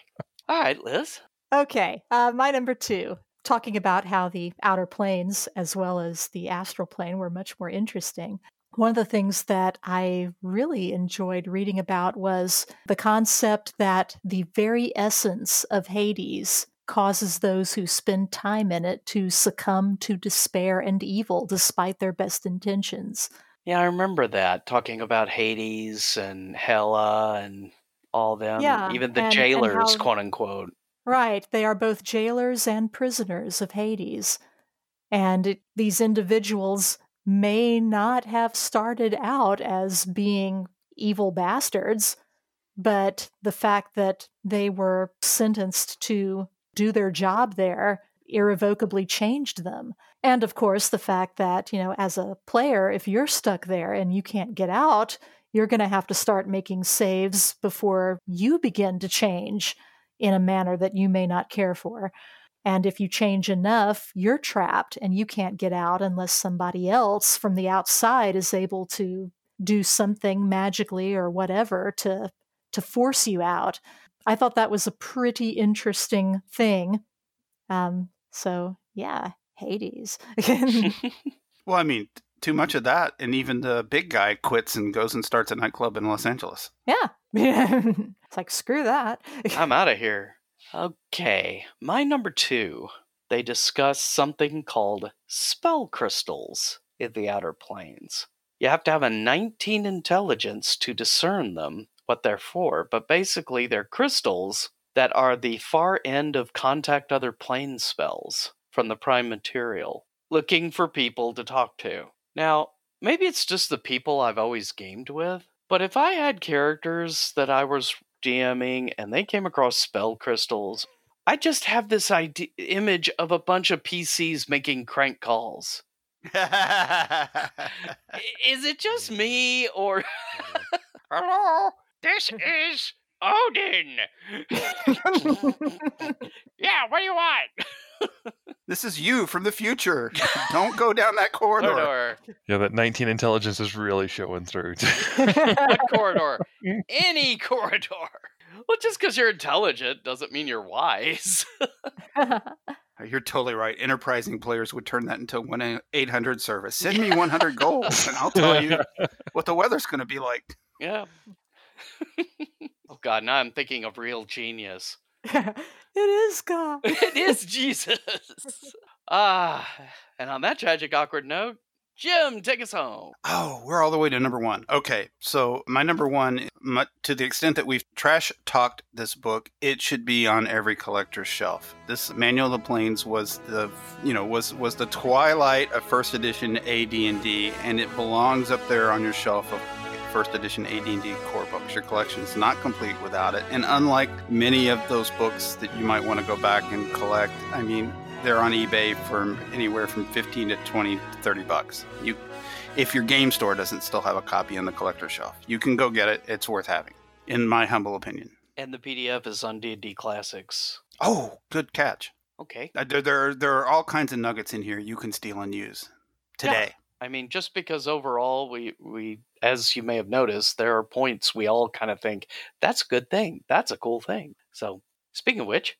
All right, Liz. Okay, uh, my number two, talking about how the outer planes as well as the astral plane were much more interesting. One of the things that I really enjoyed reading about was the concept that the very essence of Hades causes those who spend time in it to succumb to despair and evil despite their best intentions. Yeah, I remember that talking about Hades and Hela and all them, Yeah, even the and- and jailers, how- quote unquote. Right. They are both jailers and prisoners of Hades. And it, these individuals may not have started out as being evil bastards, but the fact that they were sentenced to do their job there irrevocably changed them. And of course, the fact that, you know, as a player, if you're stuck there and you can't get out, you're going to have to start making saves before you begin to change in a manner that you may not care for. And if you change enough, you're trapped and you can't get out unless somebody else from the outside is able to do something magically or whatever to to force you out. I thought that was a pretty interesting thing. Um, so yeah, Hades. Well, I mean, too much of that, and even the big guy quits and goes and starts a nightclub in Los Angeles. yeah. it's like screw that. I'm out of here. Okay, my number two. They discuss something called spell crystals in the outer planes. You have to have a 19 intelligence to discern them, what they're for, but basically they're crystals that are the far end of contact other plane spells from the prime material, looking for people to talk to. Now, maybe it's just the people I've always gamed with, but if I had characters that I was DMing and they came across spell crystals, I just have this idea, image of a bunch of PCs making crank calls. Is it just me or Hello, this is Odin. yeah, what do you want? This is you from the future. Don't go down that corridor. Corridor. Yeah, that 19 intelligence is really showing through. What corridor? Any corridor. Well, just because you're intelligent doesn't mean you're wise. You're totally right. Enterprising players would turn that into one eight hundred service. Send me one hundred gold, and I'll tell you what the weather's going to be like. yeah. Oh God, now I'm thinking of real genius. it is God. it is Jesus. Ah, and on that tragic, awkward note, Jim, take us home. Oh, we're all the way to number one. Okay, so my number one, to the extent that we've trash talked this book, it should be on every collector's shelf. This Manual of the Planes was the, you know, was was the twilight of first edition AD&D, and it belongs up there on your shelf of first edition AD&D core books. Your collection is not complete without it, and unlike many of those books that you might want to go back and collect, I mean, they're on eBay for anywhere from 15 to 20 to 30 bucks. You if your game store doesn't still have a copy on the collector shelf. You can go get it. It's worth having, in my humble opinion. And the PDF is on D&D Classics. Oh, good catch. Okay. Uh, There, there, there are all kinds of nuggets in here you can steal and use today. I mean, just because overall we we as you may have noticed, there are points we all kind of think that's a good thing. That's a cool thing. So, speaking of which,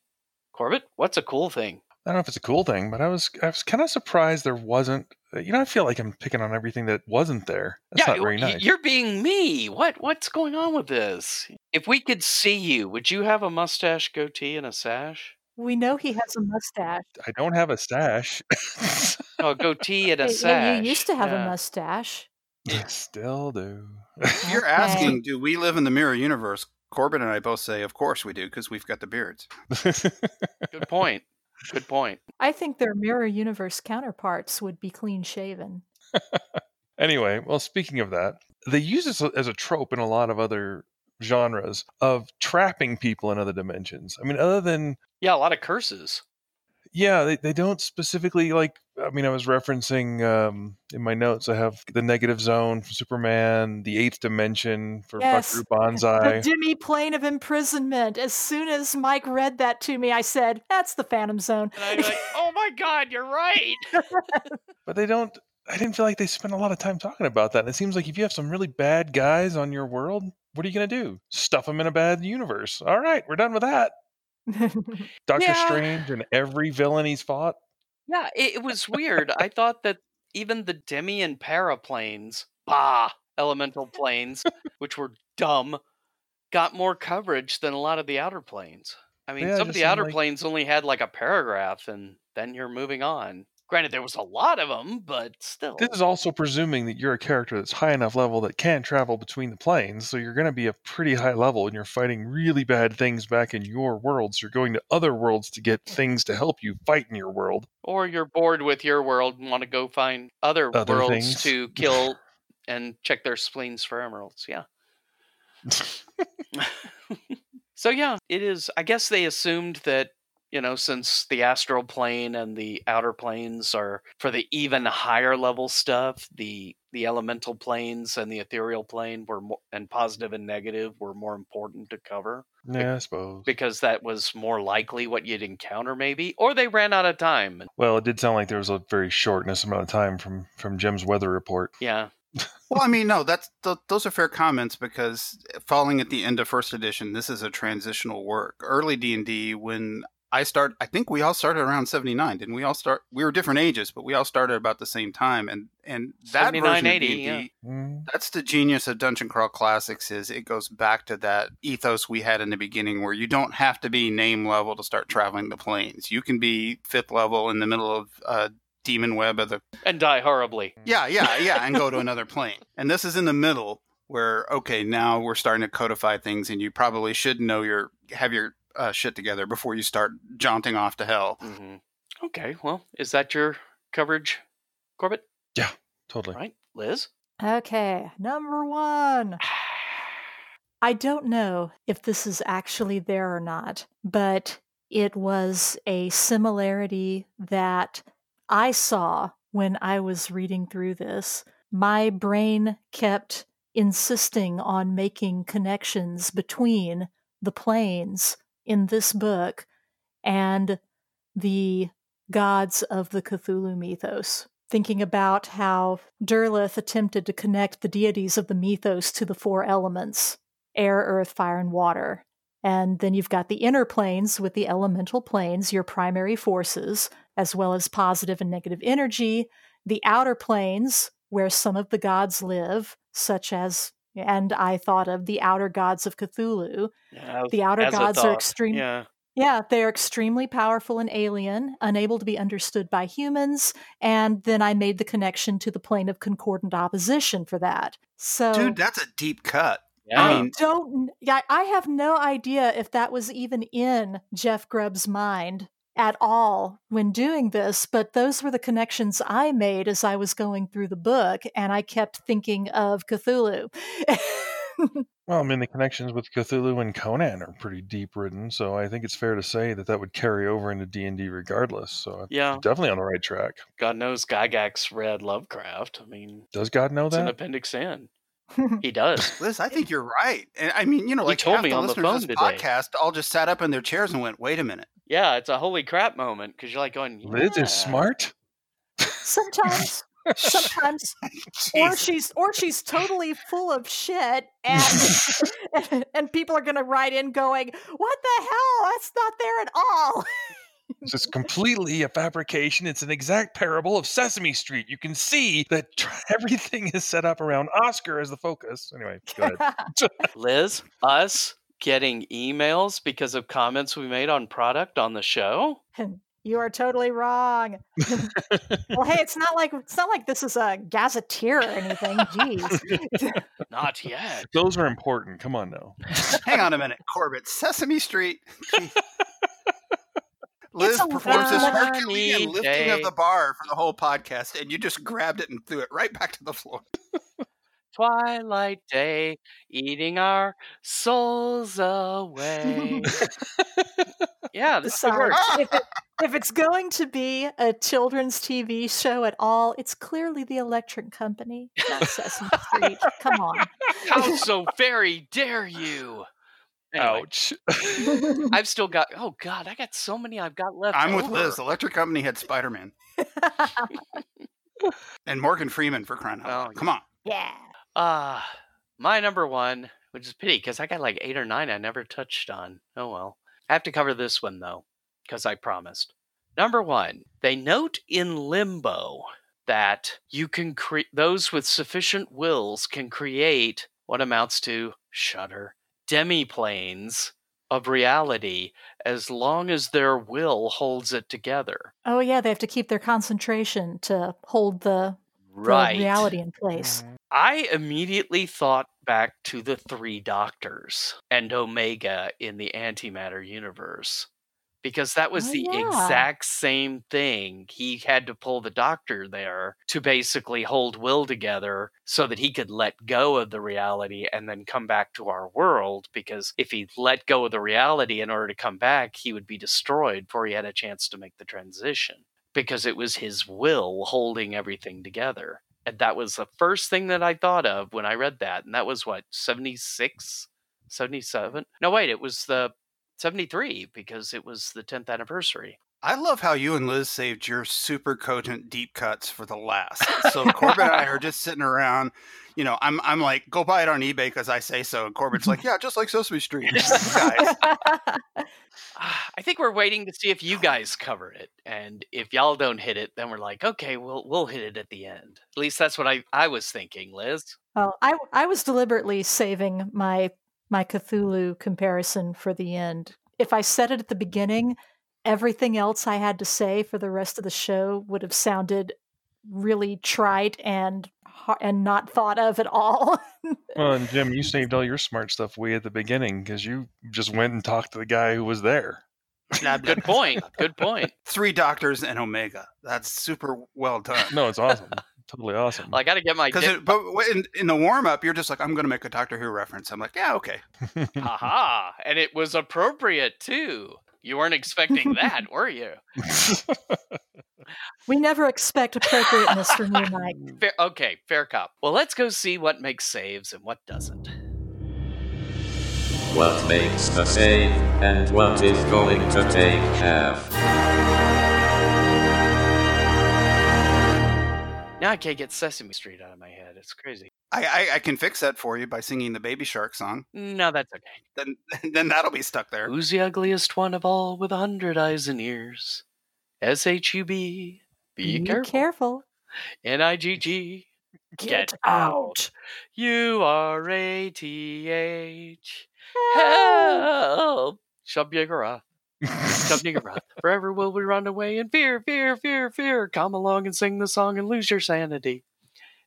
Corbett, what's a cool thing? I don't know if it's a cool thing, but I was I was kind of surprised there wasn't. Uh, you know, I feel like I'm picking on everything that wasn't there. That's not very nice. You're being me. What what's going on with this? If we could see you, would you have a mustache, goatee, and a sash? We know he has a mustache. I don't have a stash. Oh, a goatee and a Hey, hey, sash. you used to have Yeah. a mustache. I still do. If you're Okay. asking, do we live in the mirror universe? Corbin and I both say, of course we do, because we've got the beards. Good point. Good point. I think their mirror universe counterparts would be clean shaven. anyway, well, speaking of that, they use this as a trope in a lot of other genres of trapping people in other dimensions. I mean, other than Yeah, a lot of curses. yeah, they, they don't specifically like. I mean, I was referencing um, in my notes. I have the negative zone from Superman, the eighth dimension for Yes. Buckaroo The Banzai. demi plane of imprisonment. As soon as Mike read that to me, I said, "That's the Phantom Zone." And I'm like, oh my god, you're right. but they don't. I didn't feel like they spent a lot of time talking about that. And it seems like if you have some really bad guys on your world, what are you going to do? Stuff them in a bad universe. All right, we're done with that. Doctor Yeah. Strange and every villain he's fought. Yeah, it, it was weird. I thought that even the demi and paraplanes, bah, elemental planes, which were dumb, got more coverage than a lot of the outer planes. I mean, Yeah, some of the outer like- planes only had like a paragraph, and then you're moving on. Granted, there was a lot of them, but still. This is also presuming that you're a character that's high enough level that can travel between the planes, so you're going to be a pretty high level and you're fighting really bad things back in your world. So you're going to other worlds to get things to help you fight in your world. Or you're bored with your world and want to go find other, Other worlds things. to kill and check their spleens for emeralds. Yeah. so yeah, it is. I guess they assumed that you know, since the astral plane and the outer planes are for the even higher level stuff, the the elemental planes and the ethereal plane were more, and positive and negative were more important to cover Yeah, I suppose. because that was more likely what you'd encounter, maybe, or they ran out of time. Well, it did sound like there was a very shortness amount of time from from Jim's weather report. Yeah, Well, I mean, no, that's th- those are fair comments because eh, falling at the end of first edition, this is a transitional work. Early D and D, when I start, I think we all started around seventy nine. Didn't we all start? We were different ages, but we all started about the same time. And and that version of 80, D&D, Mm, that's the genius of Dungeon Crawl Classics is it goes back to that ethos we had in the beginning where you don't have to be name level to start traveling the planes. You can be fifth level in the middle of uh, Demon Web of the and die horribly. yeah, yeah, yeah, and go to another plane. And this is in the middle where okay, now we're starting to codify things, and you probably should know your have your uh, shit together before you start jaunting off to hell. hmm Okay, well, is that your coverage, Corbett? Yeah, totally. Right, Liz? Okay, number one. I don't know if this is actually there or not, but it was a similarity that I saw when I was reading through this. My brain kept insisting on making connections between the planes in this book and the gods of the Cthulhu mythos. Thinking about how Derleth attempted to connect the deities of the mythos to the four elements air, earth, fire, and water. And then you've got the inner planes with the elemental planes, your primary forces, as well as positive and negative energy. The outer planes, where some of the gods live, such as, and I thought of the outer gods of Cthulhu. Yeah, The outer gods are thought. extreme. Yeah, Yeah, they're extremely powerful and alien, unable to be understood by humans. And then I made the connection to the plane of concordant opposition for that. So Dude, that's a deep cut. yeah. I I don't. Yeah, I have no idea if that was even in Jeff Grubb's mind at all when doing this, but those were the connections I made as I was going through the book, and I kept thinking of Cthulhu. Well, I mean, the connections with Cthulhu and Conan are pretty deep ridden, so I think it's fair to say that that would carry over into D and D regardless. So yeah. definitely on the right track. God knows Gygax read Lovecraft. I mean, Does God know it's an that? appendix in. He does. Liz, I think you're right. And I mean, you know, He like told half me the on the listeners phone of this today. podcast all just sat up in their chairs and went, "Wait a minute." Yeah, it's a holy crap moment because you're like going, Liz "Yeah." is smart. sometimes, sometimes, or she's or she's totally full of shit, and and people are gonna write in going, "What the hell? That's not there at all." It's just completely a fabrication. It's an exact parable of Sesame Street. You can see that tr- everything is set up around Oscar as the focus. Anyway, go ahead. Liz, us getting emails because of comments we made on product on the show. You are totally wrong. well, hey, it's not like it's not like this is a gazetteer or anything. Jeez. Not yet. Those are important. Come on now. Hang on a minute, Corbett. Sesame Street. Gee. Liz a performs this Herculean lifting day. of the bar for the whole podcast, and you just grabbed it and threw it right back to the floor. Twilight day, eating our souls away. yeah, this So, could if, it, if it's going to be a children's TV show at all, it's clearly the Electric Company, not Sesame Street. Come on. How so very dare you? Anyway, Ouch. I've still got. Oh God, I got so many I've got left. I'm with over. Liz. Electric Company had Spider Man and Morgan Freeman for crying out loud. Oh, Come on. yeah. Uh my number one, which is pity because I got like eight or nine I never touched on. Oh well. I have to cover this one though, because I promised. Number one, they note in Limbo that you can create those with sufficient wills can create what amounts to shutter demiplanes of reality as long as their will holds it together. Oh yeah, they have to keep their concentration to hold the, the Right. reality in place. Mm-hmm. I immediately thought back to the three doctors and Omega in the antimatter universe. Because that was Oh, the yeah. exact same thing. He had to pull the doctor there to basically hold Will together so that he could let go of the reality and then come back to our world. Because if he let go of the reality in order to come back, he would be destroyed before he had a chance to make the transition. Because it was his will holding everything together. And that was the first thing that I thought of when I read that. And that was what, 76, 77? No, wait, it was the 73 because it was the 10th anniversary. I love how you and Liz saved your super cogent deep cuts for the last. So Corbin and I are just sitting around. You know, I'm I'm like, go buy it on eBay because I say so. And Corbin's like, yeah, just like Sesame Street. Guys, Ah, I think we're waiting to see if you guys cover it. And if y'all don't hit it, then we're like, okay, we'll we'll hit it at the end. At least that's what I, I was thinking, Liz. Oh, I I was deliberately saving my my Cthulhu comparison for the end. If I said it at the beginning, everything else I had to say for the rest of the show would have sounded really trite and and not thought of at all. Well, and Jim, you saved all your smart stuff way at the beginning because you just went and talked to the guy who was there. Good point. Good point. three doctors and Omega. That's super well done. No, it's awesome. Totally awesome. Well, I got to get my Because dick- it, but in, in the warm up, you're just like, I'm going to make a Doctor Who reference. I'm like, yeah, okay. Aha! And it was appropriate too. You weren't expecting that, were you? we never expect appropriateness from you, Mike. Fair, okay, fair cop. Well, let's go see what makes saves and what doesn't. What makes a save, and what is going to take half? Now I can't get Sesame Street out of my head. It's crazy. I, I, I can fix that for you by singing the Baby Shark song. No, that's okay. Then then that'll be stuck there. Who's the ugliest one of all with a hundred eyes and ears? S H U B. Be Be careful. careful. N I G G. Get out. U R A T H. Help! Shub-yigara. Shub-yigara. Forever will we run away in fear, fear, fear, fear. Come along and sing the song and lose your sanity.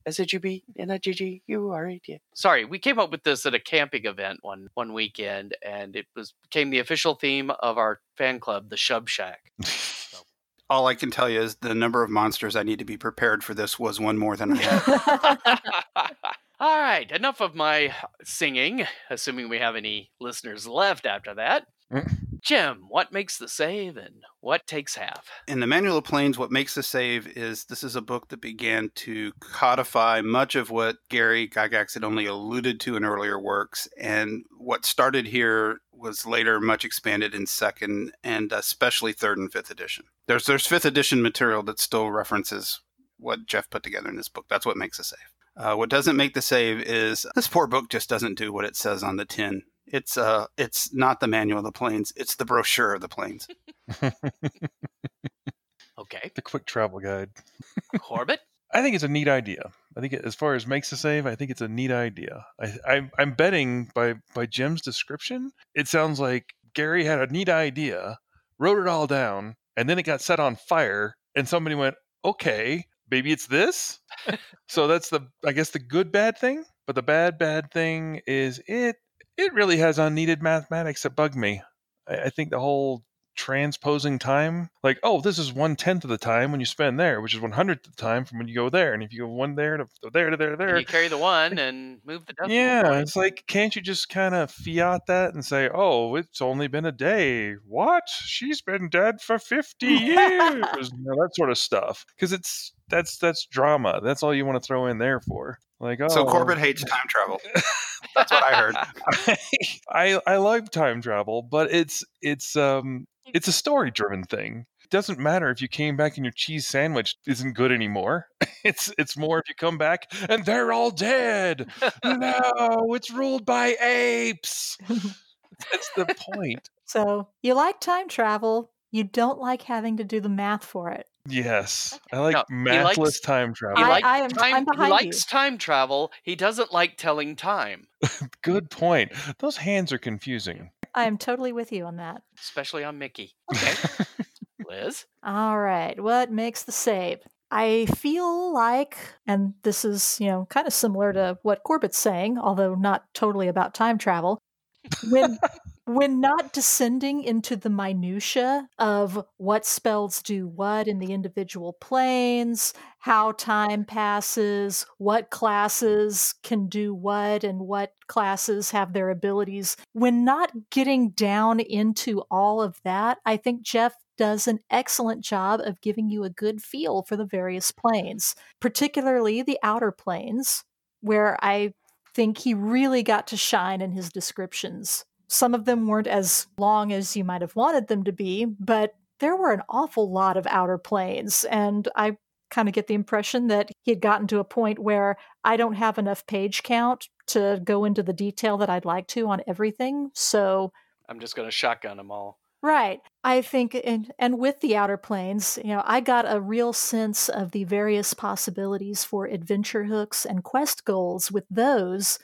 S H U B N I G G U R A T H. Sorry, we came up with this at a camping event one one weekend, and it was became the official theme of our fan club, the Shub Shack. All I can tell you is the number of monsters I need to be prepared for this was one more than I had. All right, enough of my singing, assuming we have any listeners left after that. Mm. Jim, what makes the save and what takes half? in the Manual of Planes, what makes the save is this is a book that began to codify much of what Gary Gygax had only alluded to in earlier works, and what started here was later much expanded in second and especially third and fifth edition. There's there's fifth edition material that still references what Jeff put together in this book. That's what makes a save. Uh, what doesn't make the save is this poor book just doesn't do what it says on the tin. It's uh, it's not the manual of the planes. It's the brochure of the planes. Okay, the quick travel guide. Corbett? I think it's a neat idea. I think as far as makes a save, I think it's a neat idea. I, I, I'm betting by by Jim's description, it sounds like Gary had a neat idea, wrote it all down, and then it got set on fire, and somebody went, "Okay, maybe it's this." so that's the I guess the good bad thing. But the bad bad thing is it it really has unneeded mathematics that bug me. I, I think the whole transposing time, like, oh, this is one tenth of the time when you spend there, which is one hundredth of the time from when you go there. And if you go one there to there to there to there, And you carry the one and move the decimal yeah, point. it's like, can't you just kind of fiat that and say, oh, it's only been a day? What? She's been dead for 50 years. you know, that sort of stuff. Because it's that's that's drama. That's all you want to throw in there for. Like, oh, So Corbett hates time travel. That's what I heard. I I like time travel, but it's it's um it's a story driven thing. It doesn't matter if you came back and your cheese sandwich isn't good anymore. It's it's more if you come back and they're all dead. no, it's ruled by apes. That's the point. So you like time travel, you don't like having to do the math for it. Yes, I like No, he likes- mathless time travel. He, I- likes I am- time, I'm he likes you. time travel. He doesn't like telling time. Good point. Those hands are confusing. I am totally with you on that. especially on Mickey. Okay. Liz? All right, what makes the save? I feel like, and this is, you know, kind of similar to what Corbett's saying, although not totally about time travel. When when not descending into the minutia of what spells do what in the individual planes, how time passes, what classes can do what, and what classes have their abilities. When not getting down into all of that, I think Jeff does an excellent job of giving you a good feel for the various planes, particularly the outer planes, where I think he really got to shine in his descriptions. Some of them weren't as long as you might have wanted them to be, but there were an awful lot of outer planes, and I kind of get the impression that he had gotten to a point where I don't have enough page count to go into the detail that I'd like to on everything. So I'm just going to shotgun them all. Right. I think, and, and with the outer planes, you know, I got a real sense of the various possibilities for adventure hooks and quest goals with those.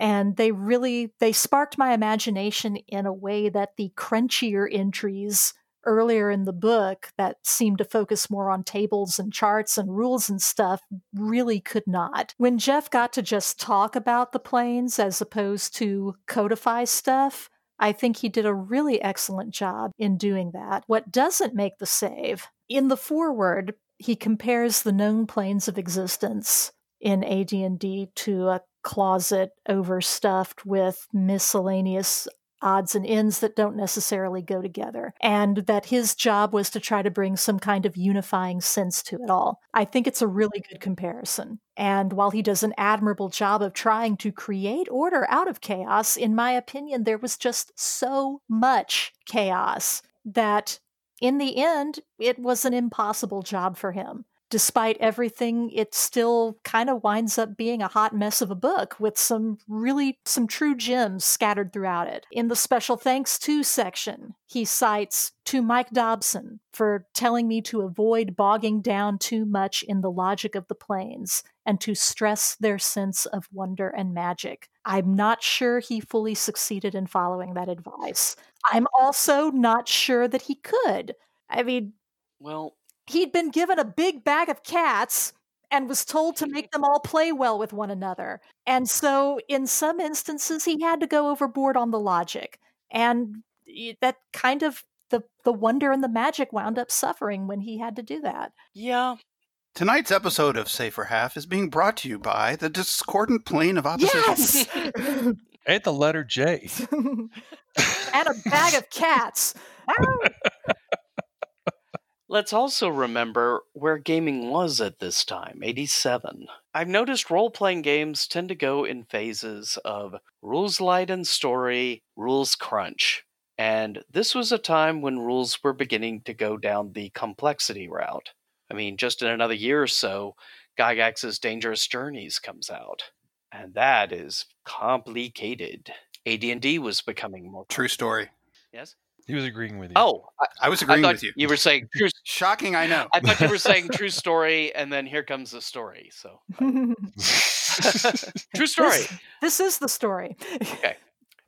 And they really, they sparked my imagination in a way that the crunchier entries earlier in the book that seemed to focus more on tables and charts and rules and stuff really could not. When Jeff got to just talk about the planes as opposed to codify stuff, I think he did a really excellent job in doing that. What doesn't make the save, in the foreword, he compares the known planes of existence in AD&D to a closet overstuffed with miscellaneous odds and ends that don't necessarily go together, and that his job was to try to bring some kind of unifying sense to it all. I think it's a really good comparison. And while he does an admirable job of trying to create order out of chaos, in my opinion, there was just so much chaos that in the end, it was an impossible job for him despite everything, it still kind of winds up being a hot mess of a book with some really some true gems scattered throughout it. In the special thanks to section, he cites to Mike Dobson for telling me to avoid bogging down too much in the logic of the planes and to stress their sense of wonder and magic. I'm not sure he fully succeeded in following that advice. I'm also not sure that he could. I mean, Well, he'd been given a big bag of cats and was told to make them all play well with one another. And so, in some instances, he had to go overboard on the logic. And that kind of the, the wonder and the magic wound up suffering when he had to do that. yeah. Tonight's episode of Save for Half is being brought to you by the discordant plane of opposition. Yes! And the letter J. and a bag of cats. Let's also remember where gaming was at this time, 87. I've noticed role playing games tend to go in phases of rules light and story, rules crunch. And this was a time when rules were beginning to go down the complexity route. I mean, just in another year or so, Gygax's Dangerous Journeys comes out. And that is complicated. AD&D was becoming more True story. Yes. He was agreeing with you. Oh, I, I was I agreeing thought with you. You were saying true. Shocking, I know. I thought you were saying true story, and then here comes the story. So true story. This, this is the story. Okay.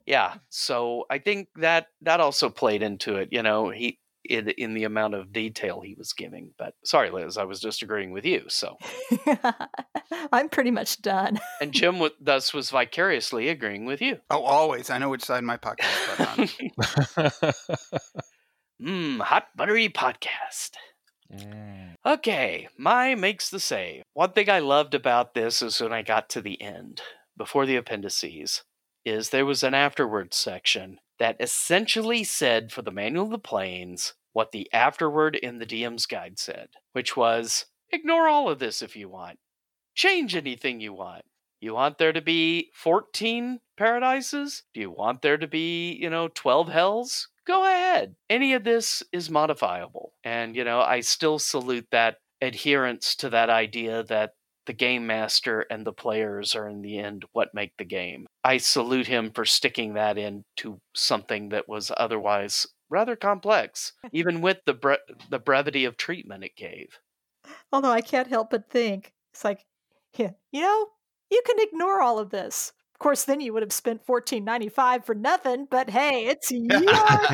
Yeah. So I think that that also played into it. You know, he in, in the amount of detail he was giving. But sorry, Liz, I was just agreeing with you. So I'm pretty much done. and Jim wa- thus was vicariously agreeing with you. Oh, always. I know which side my pocket is on. Mmm, hot buttery podcast. Mm. Okay, my makes the save. One thing I loved about this is when I got to the end, before the appendices, is there was an afterwards section that essentially said for the Manual of the Planes what the afterword in the DM's guide said, which was ignore all of this if you want. Change anything you want. You want there to be 14 paradises? Do you want there to be, you know, 12 hells? Go ahead. Any of this is modifiable. And, you know, I still salute that adherence to that idea that the game master and the players are in the end what make the game. I salute him for sticking that into something that was otherwise rather complex, even with the bre- the brevity of treatment it gave. Although I can't help but think it's like, yeah, you know, you can ignore all of this. Of course, then you would have spent fourteen ninety five for nothing. But hey, it's your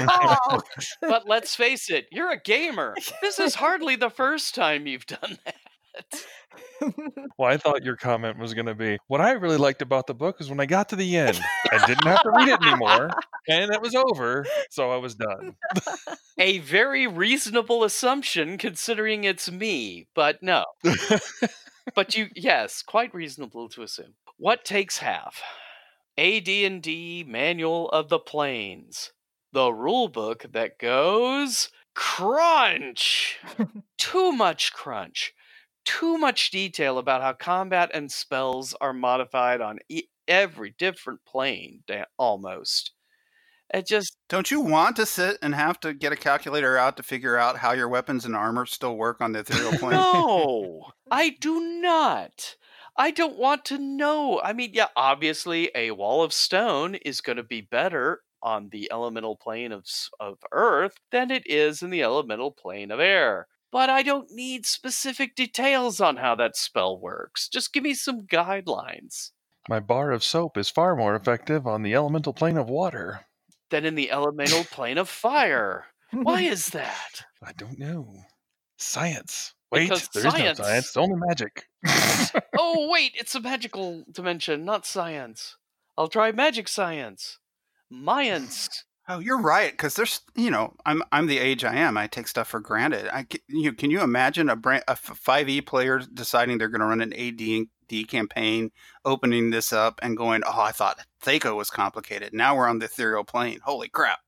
call. but let's face it, you're a gamer. This is hardly the first time you've done that. Well, I thought your comment was going to be what I really liked about the book is when I got to the end, I didn't have to read it anymore, and it was over, so I was done. A very reasonable assumption considering it's me, but no. but you yes, quite reasonable to assume. What takes half? AD&D Manual of the Planes. The rule book that goes crunch. Too much crunch. Too much detail about how combat and spells are modified on e- every different plane da- almost. It just Don't you want to sit and have to get a calculator out to figure out how your weapons and armor still work on the ethereal plane? No, I do not. I don't want to know. I mean, yeah, obviously, a wall of stone is going to be better on the elemental plane of of Earth than it is in the elemental plane of air. But I don't need specific details on how that spell works. Just give me some guidelines. My bar of soap is far more effective on the elemental plane of water. Than in the elemental plane of fire. Why is that? I don't know. Science. Wait, Because there is science- no science. It's only magic. oh, wait, it's a magical dimension, not science. I'll try magic science. Mayans. Oh, you're right. Because there's, you know, I'm I'm the age I am. I take stuff for granted. I you can you imagine a brand, a five E player deciding they're going to run an AD D campaign, opening this up and going, oh, I thought THAC0 was complicated. Now we're on the ethereal plane. Holy crap!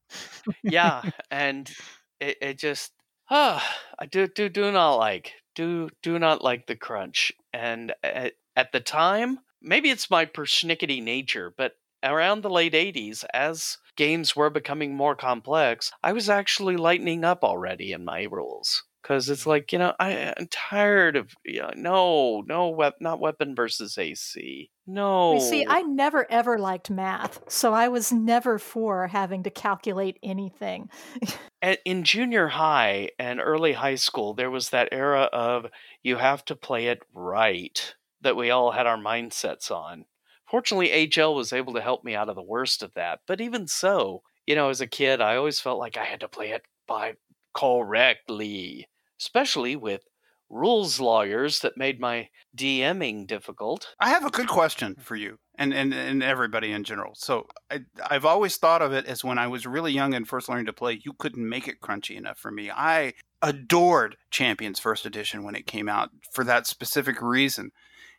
yeah, and it, it just ah, I do do do not like do do not like the crunch. And at, at the time, maybe it's my persnickety nature, but around the late '80s, as games were becoming more complex, I was actually lightening up already in my rules. Because it's mm. like you know I, I'm tired of you know, no no wep- not weapon versus AC no You see, I never ever liked math, so I was never for having to calculate anything. at, in junior high and early high school, there was that era of you have to play it right that we all had our mindsets on. Fortunately, HL was able to help me out of the worst of that. But even so, you know, as a kid, I always felt like I had to play it by correctly, especially with rules lawyers that made my DMing difficult. I have a good question for you and, and, and everybody in general. So I, I've always thought of it as when I was really young and first learning to play, you couldn't make it crunchy enough for me. I adored Champions First Edition when it came out for that specific reason.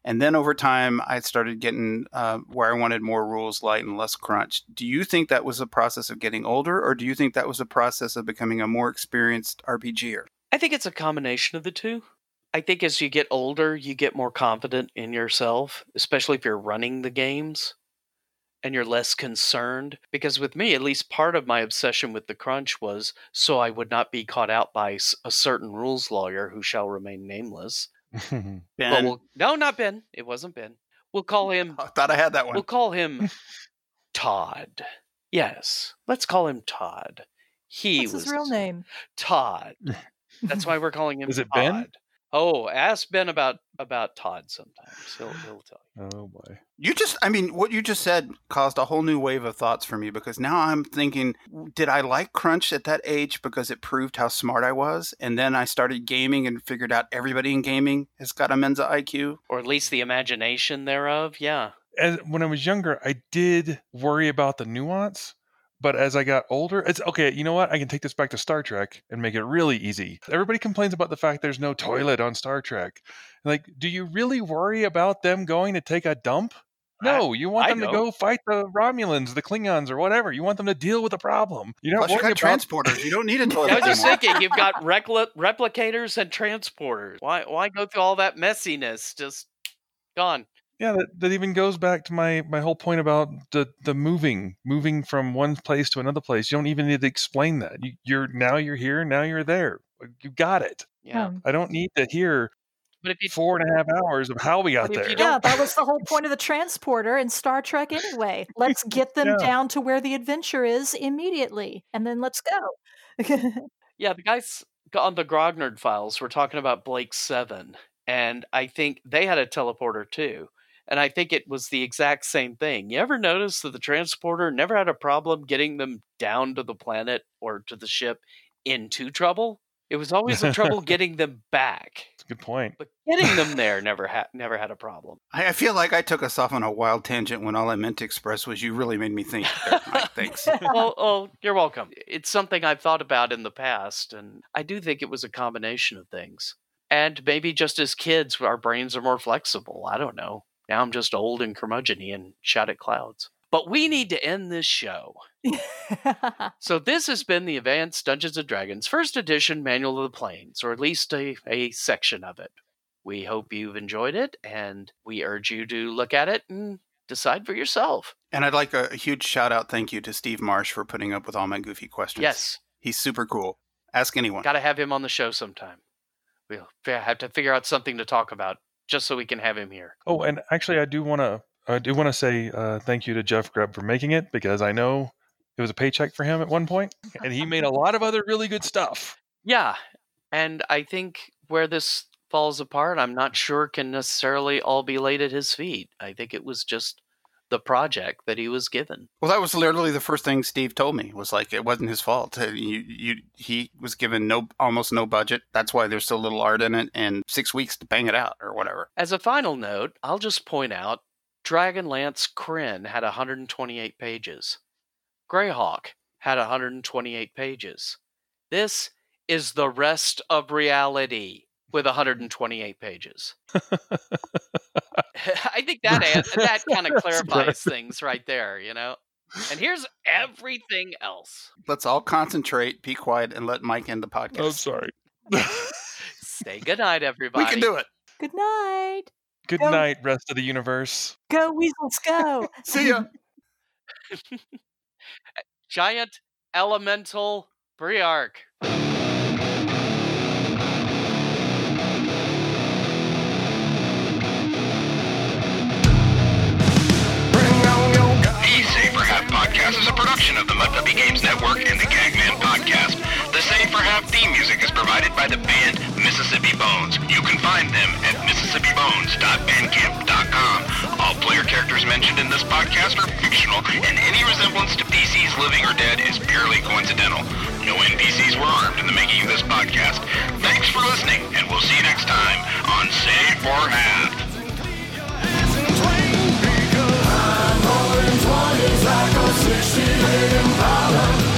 And then over time, I started getting uh, where I wanted more rules light and less crunch. Do you think that was a process of getting older, or do you think that was a process of becoming a more experienced RPGer? I think it's a combination of the two. I think as you get older, you get more confident in yourself, especially if you're running the games and you're less concerned. Because with me, at least part of my obsession with the crunch was so I would not be caught out by a certain rules lawyer who shall remain nameless. Ben, But we'll, no, not Ben. It wasn't Ben. We'll call him. I thought I had that one. We'll call him Todd. Yes, let's call him Todd. He What's was his real name? Todd. That's why we're calling him. Is it Todd. Ben? Oh, ask Ben about about Todd sometimes. He'll he'll tell you. Oh boy. You just, I mean, what you just said caused a whole new wave of thoughts for me because now I'm thinking, did I like Crunch at that age because it proved how smart I was? And then I started gaming and figured out everybody in gaming has got a Mensa IQ. Or at least the imagination thereof. Yeah. As, when I was younger, I did worry about the nuance. But as I got older, it's okay. You know what? I can take this back to Star Trek and make it really easy. Everybody complains about the fact there's no toilet on Star Trek. Like, do you really worry about them going to take a dump? No, you want I them to don't. go fight the Romulans, the Klingons, or whatever. You want them to deal with the problem. You're not Plus, you worrying got transporters. You don't need a toilet I was just thinking, you've got repli- replicators and transporters. Why why go through all that messiness? Just gone. Yeah, that, that even goes back to my my whole point about the the moving, moving from one place to another place. You don't even need to explain that. You, you're now you're here, now you're there. You got it. Yeah. Um, I don't need to hear But if you four and a half hours of how we got there. yeah, that was the whole point of the transporter in Star Trek anyway. Let's get them Yeah. down to where the adventure is immediately, and then let's go. Yeah, the guys on the Grognard files were talking about Blake Seven, and I think they had a teleporter too. And I think it was the exact same thing. You ever notice that the transporter never had a problem getting them down to the planet or to the ship into trouble? It was always a trouble getting them back. That's a good point. But getting them there never had never had a problem. I, I feel like I took us off on a wild tangent when all I meant to express was you really made me think. there, Mike. Thanks. well, oh, you're welcome. It's something I've thought about in the past, and I do think it was a combination of things. And maybe just as kids, our brains are more flexible. I don't know. Now I'm just old and curmudgeon and shout at clouds. But we need to end this show. so this has been the Advanced Dungeons and Dragons First Edition Manual of the Planes, or at least a, a section of it. We hope you've enjoyed it, and we urge you to look at it and decide for yourself. And I'd like a, a huge shout out thank you to Steve Marsh for putting up with all my goofy questions. Yes. He's super cool. Ask anyone. Got to have him on the show sometime. We'll have to figure out something to talk about just so we can have him here. Oh, and actually, I do want to I do want to say uh, thank you to Jeff Grubb for making it because I know it was a paycheck for him at one point, and he made a lot of other really good stuff. Yeah. And I think where this falls apart, I'm not sure can necessarily all be laid at his feet. I think it was just the project that he was given. Well, that was literally the first thing Steve told me. Was like it wasn't his fault. You, you, he was given no, almost no budget. That's why there's so little art in it, and six weeks to bang it out or whatever. As a final note, I'll just point out Dragonlance Krynn had 128 pages. Greyhawk had 128 pages. This is the rest of reality with 128 pages. I think that an- that kind of clarifies things right there, you know. And here's everything else. Let's all concentrate, be quiet, and let Mike end the oh, podcast. Oh, sorry. Say goodnight, everybody. We can do it. Good night. Good Go- night, rest of the universe. Go weasels, go. See ya. Giant elemental Briarch. Production of the Mud Puppy Games Network and the Gagman podcast. The Save for Half theme music is provided by the band Mississippi Bones. You can find them at mississippibones.bandcamp.com. All player characters mentioned in this podcast are fictional, and any resemblance to PCs living or dead is purely coincidental. No NPCs were armed in the making of this podcast. Thanks for listening, and we'll see you next time on Save for Half. Six-seated Impala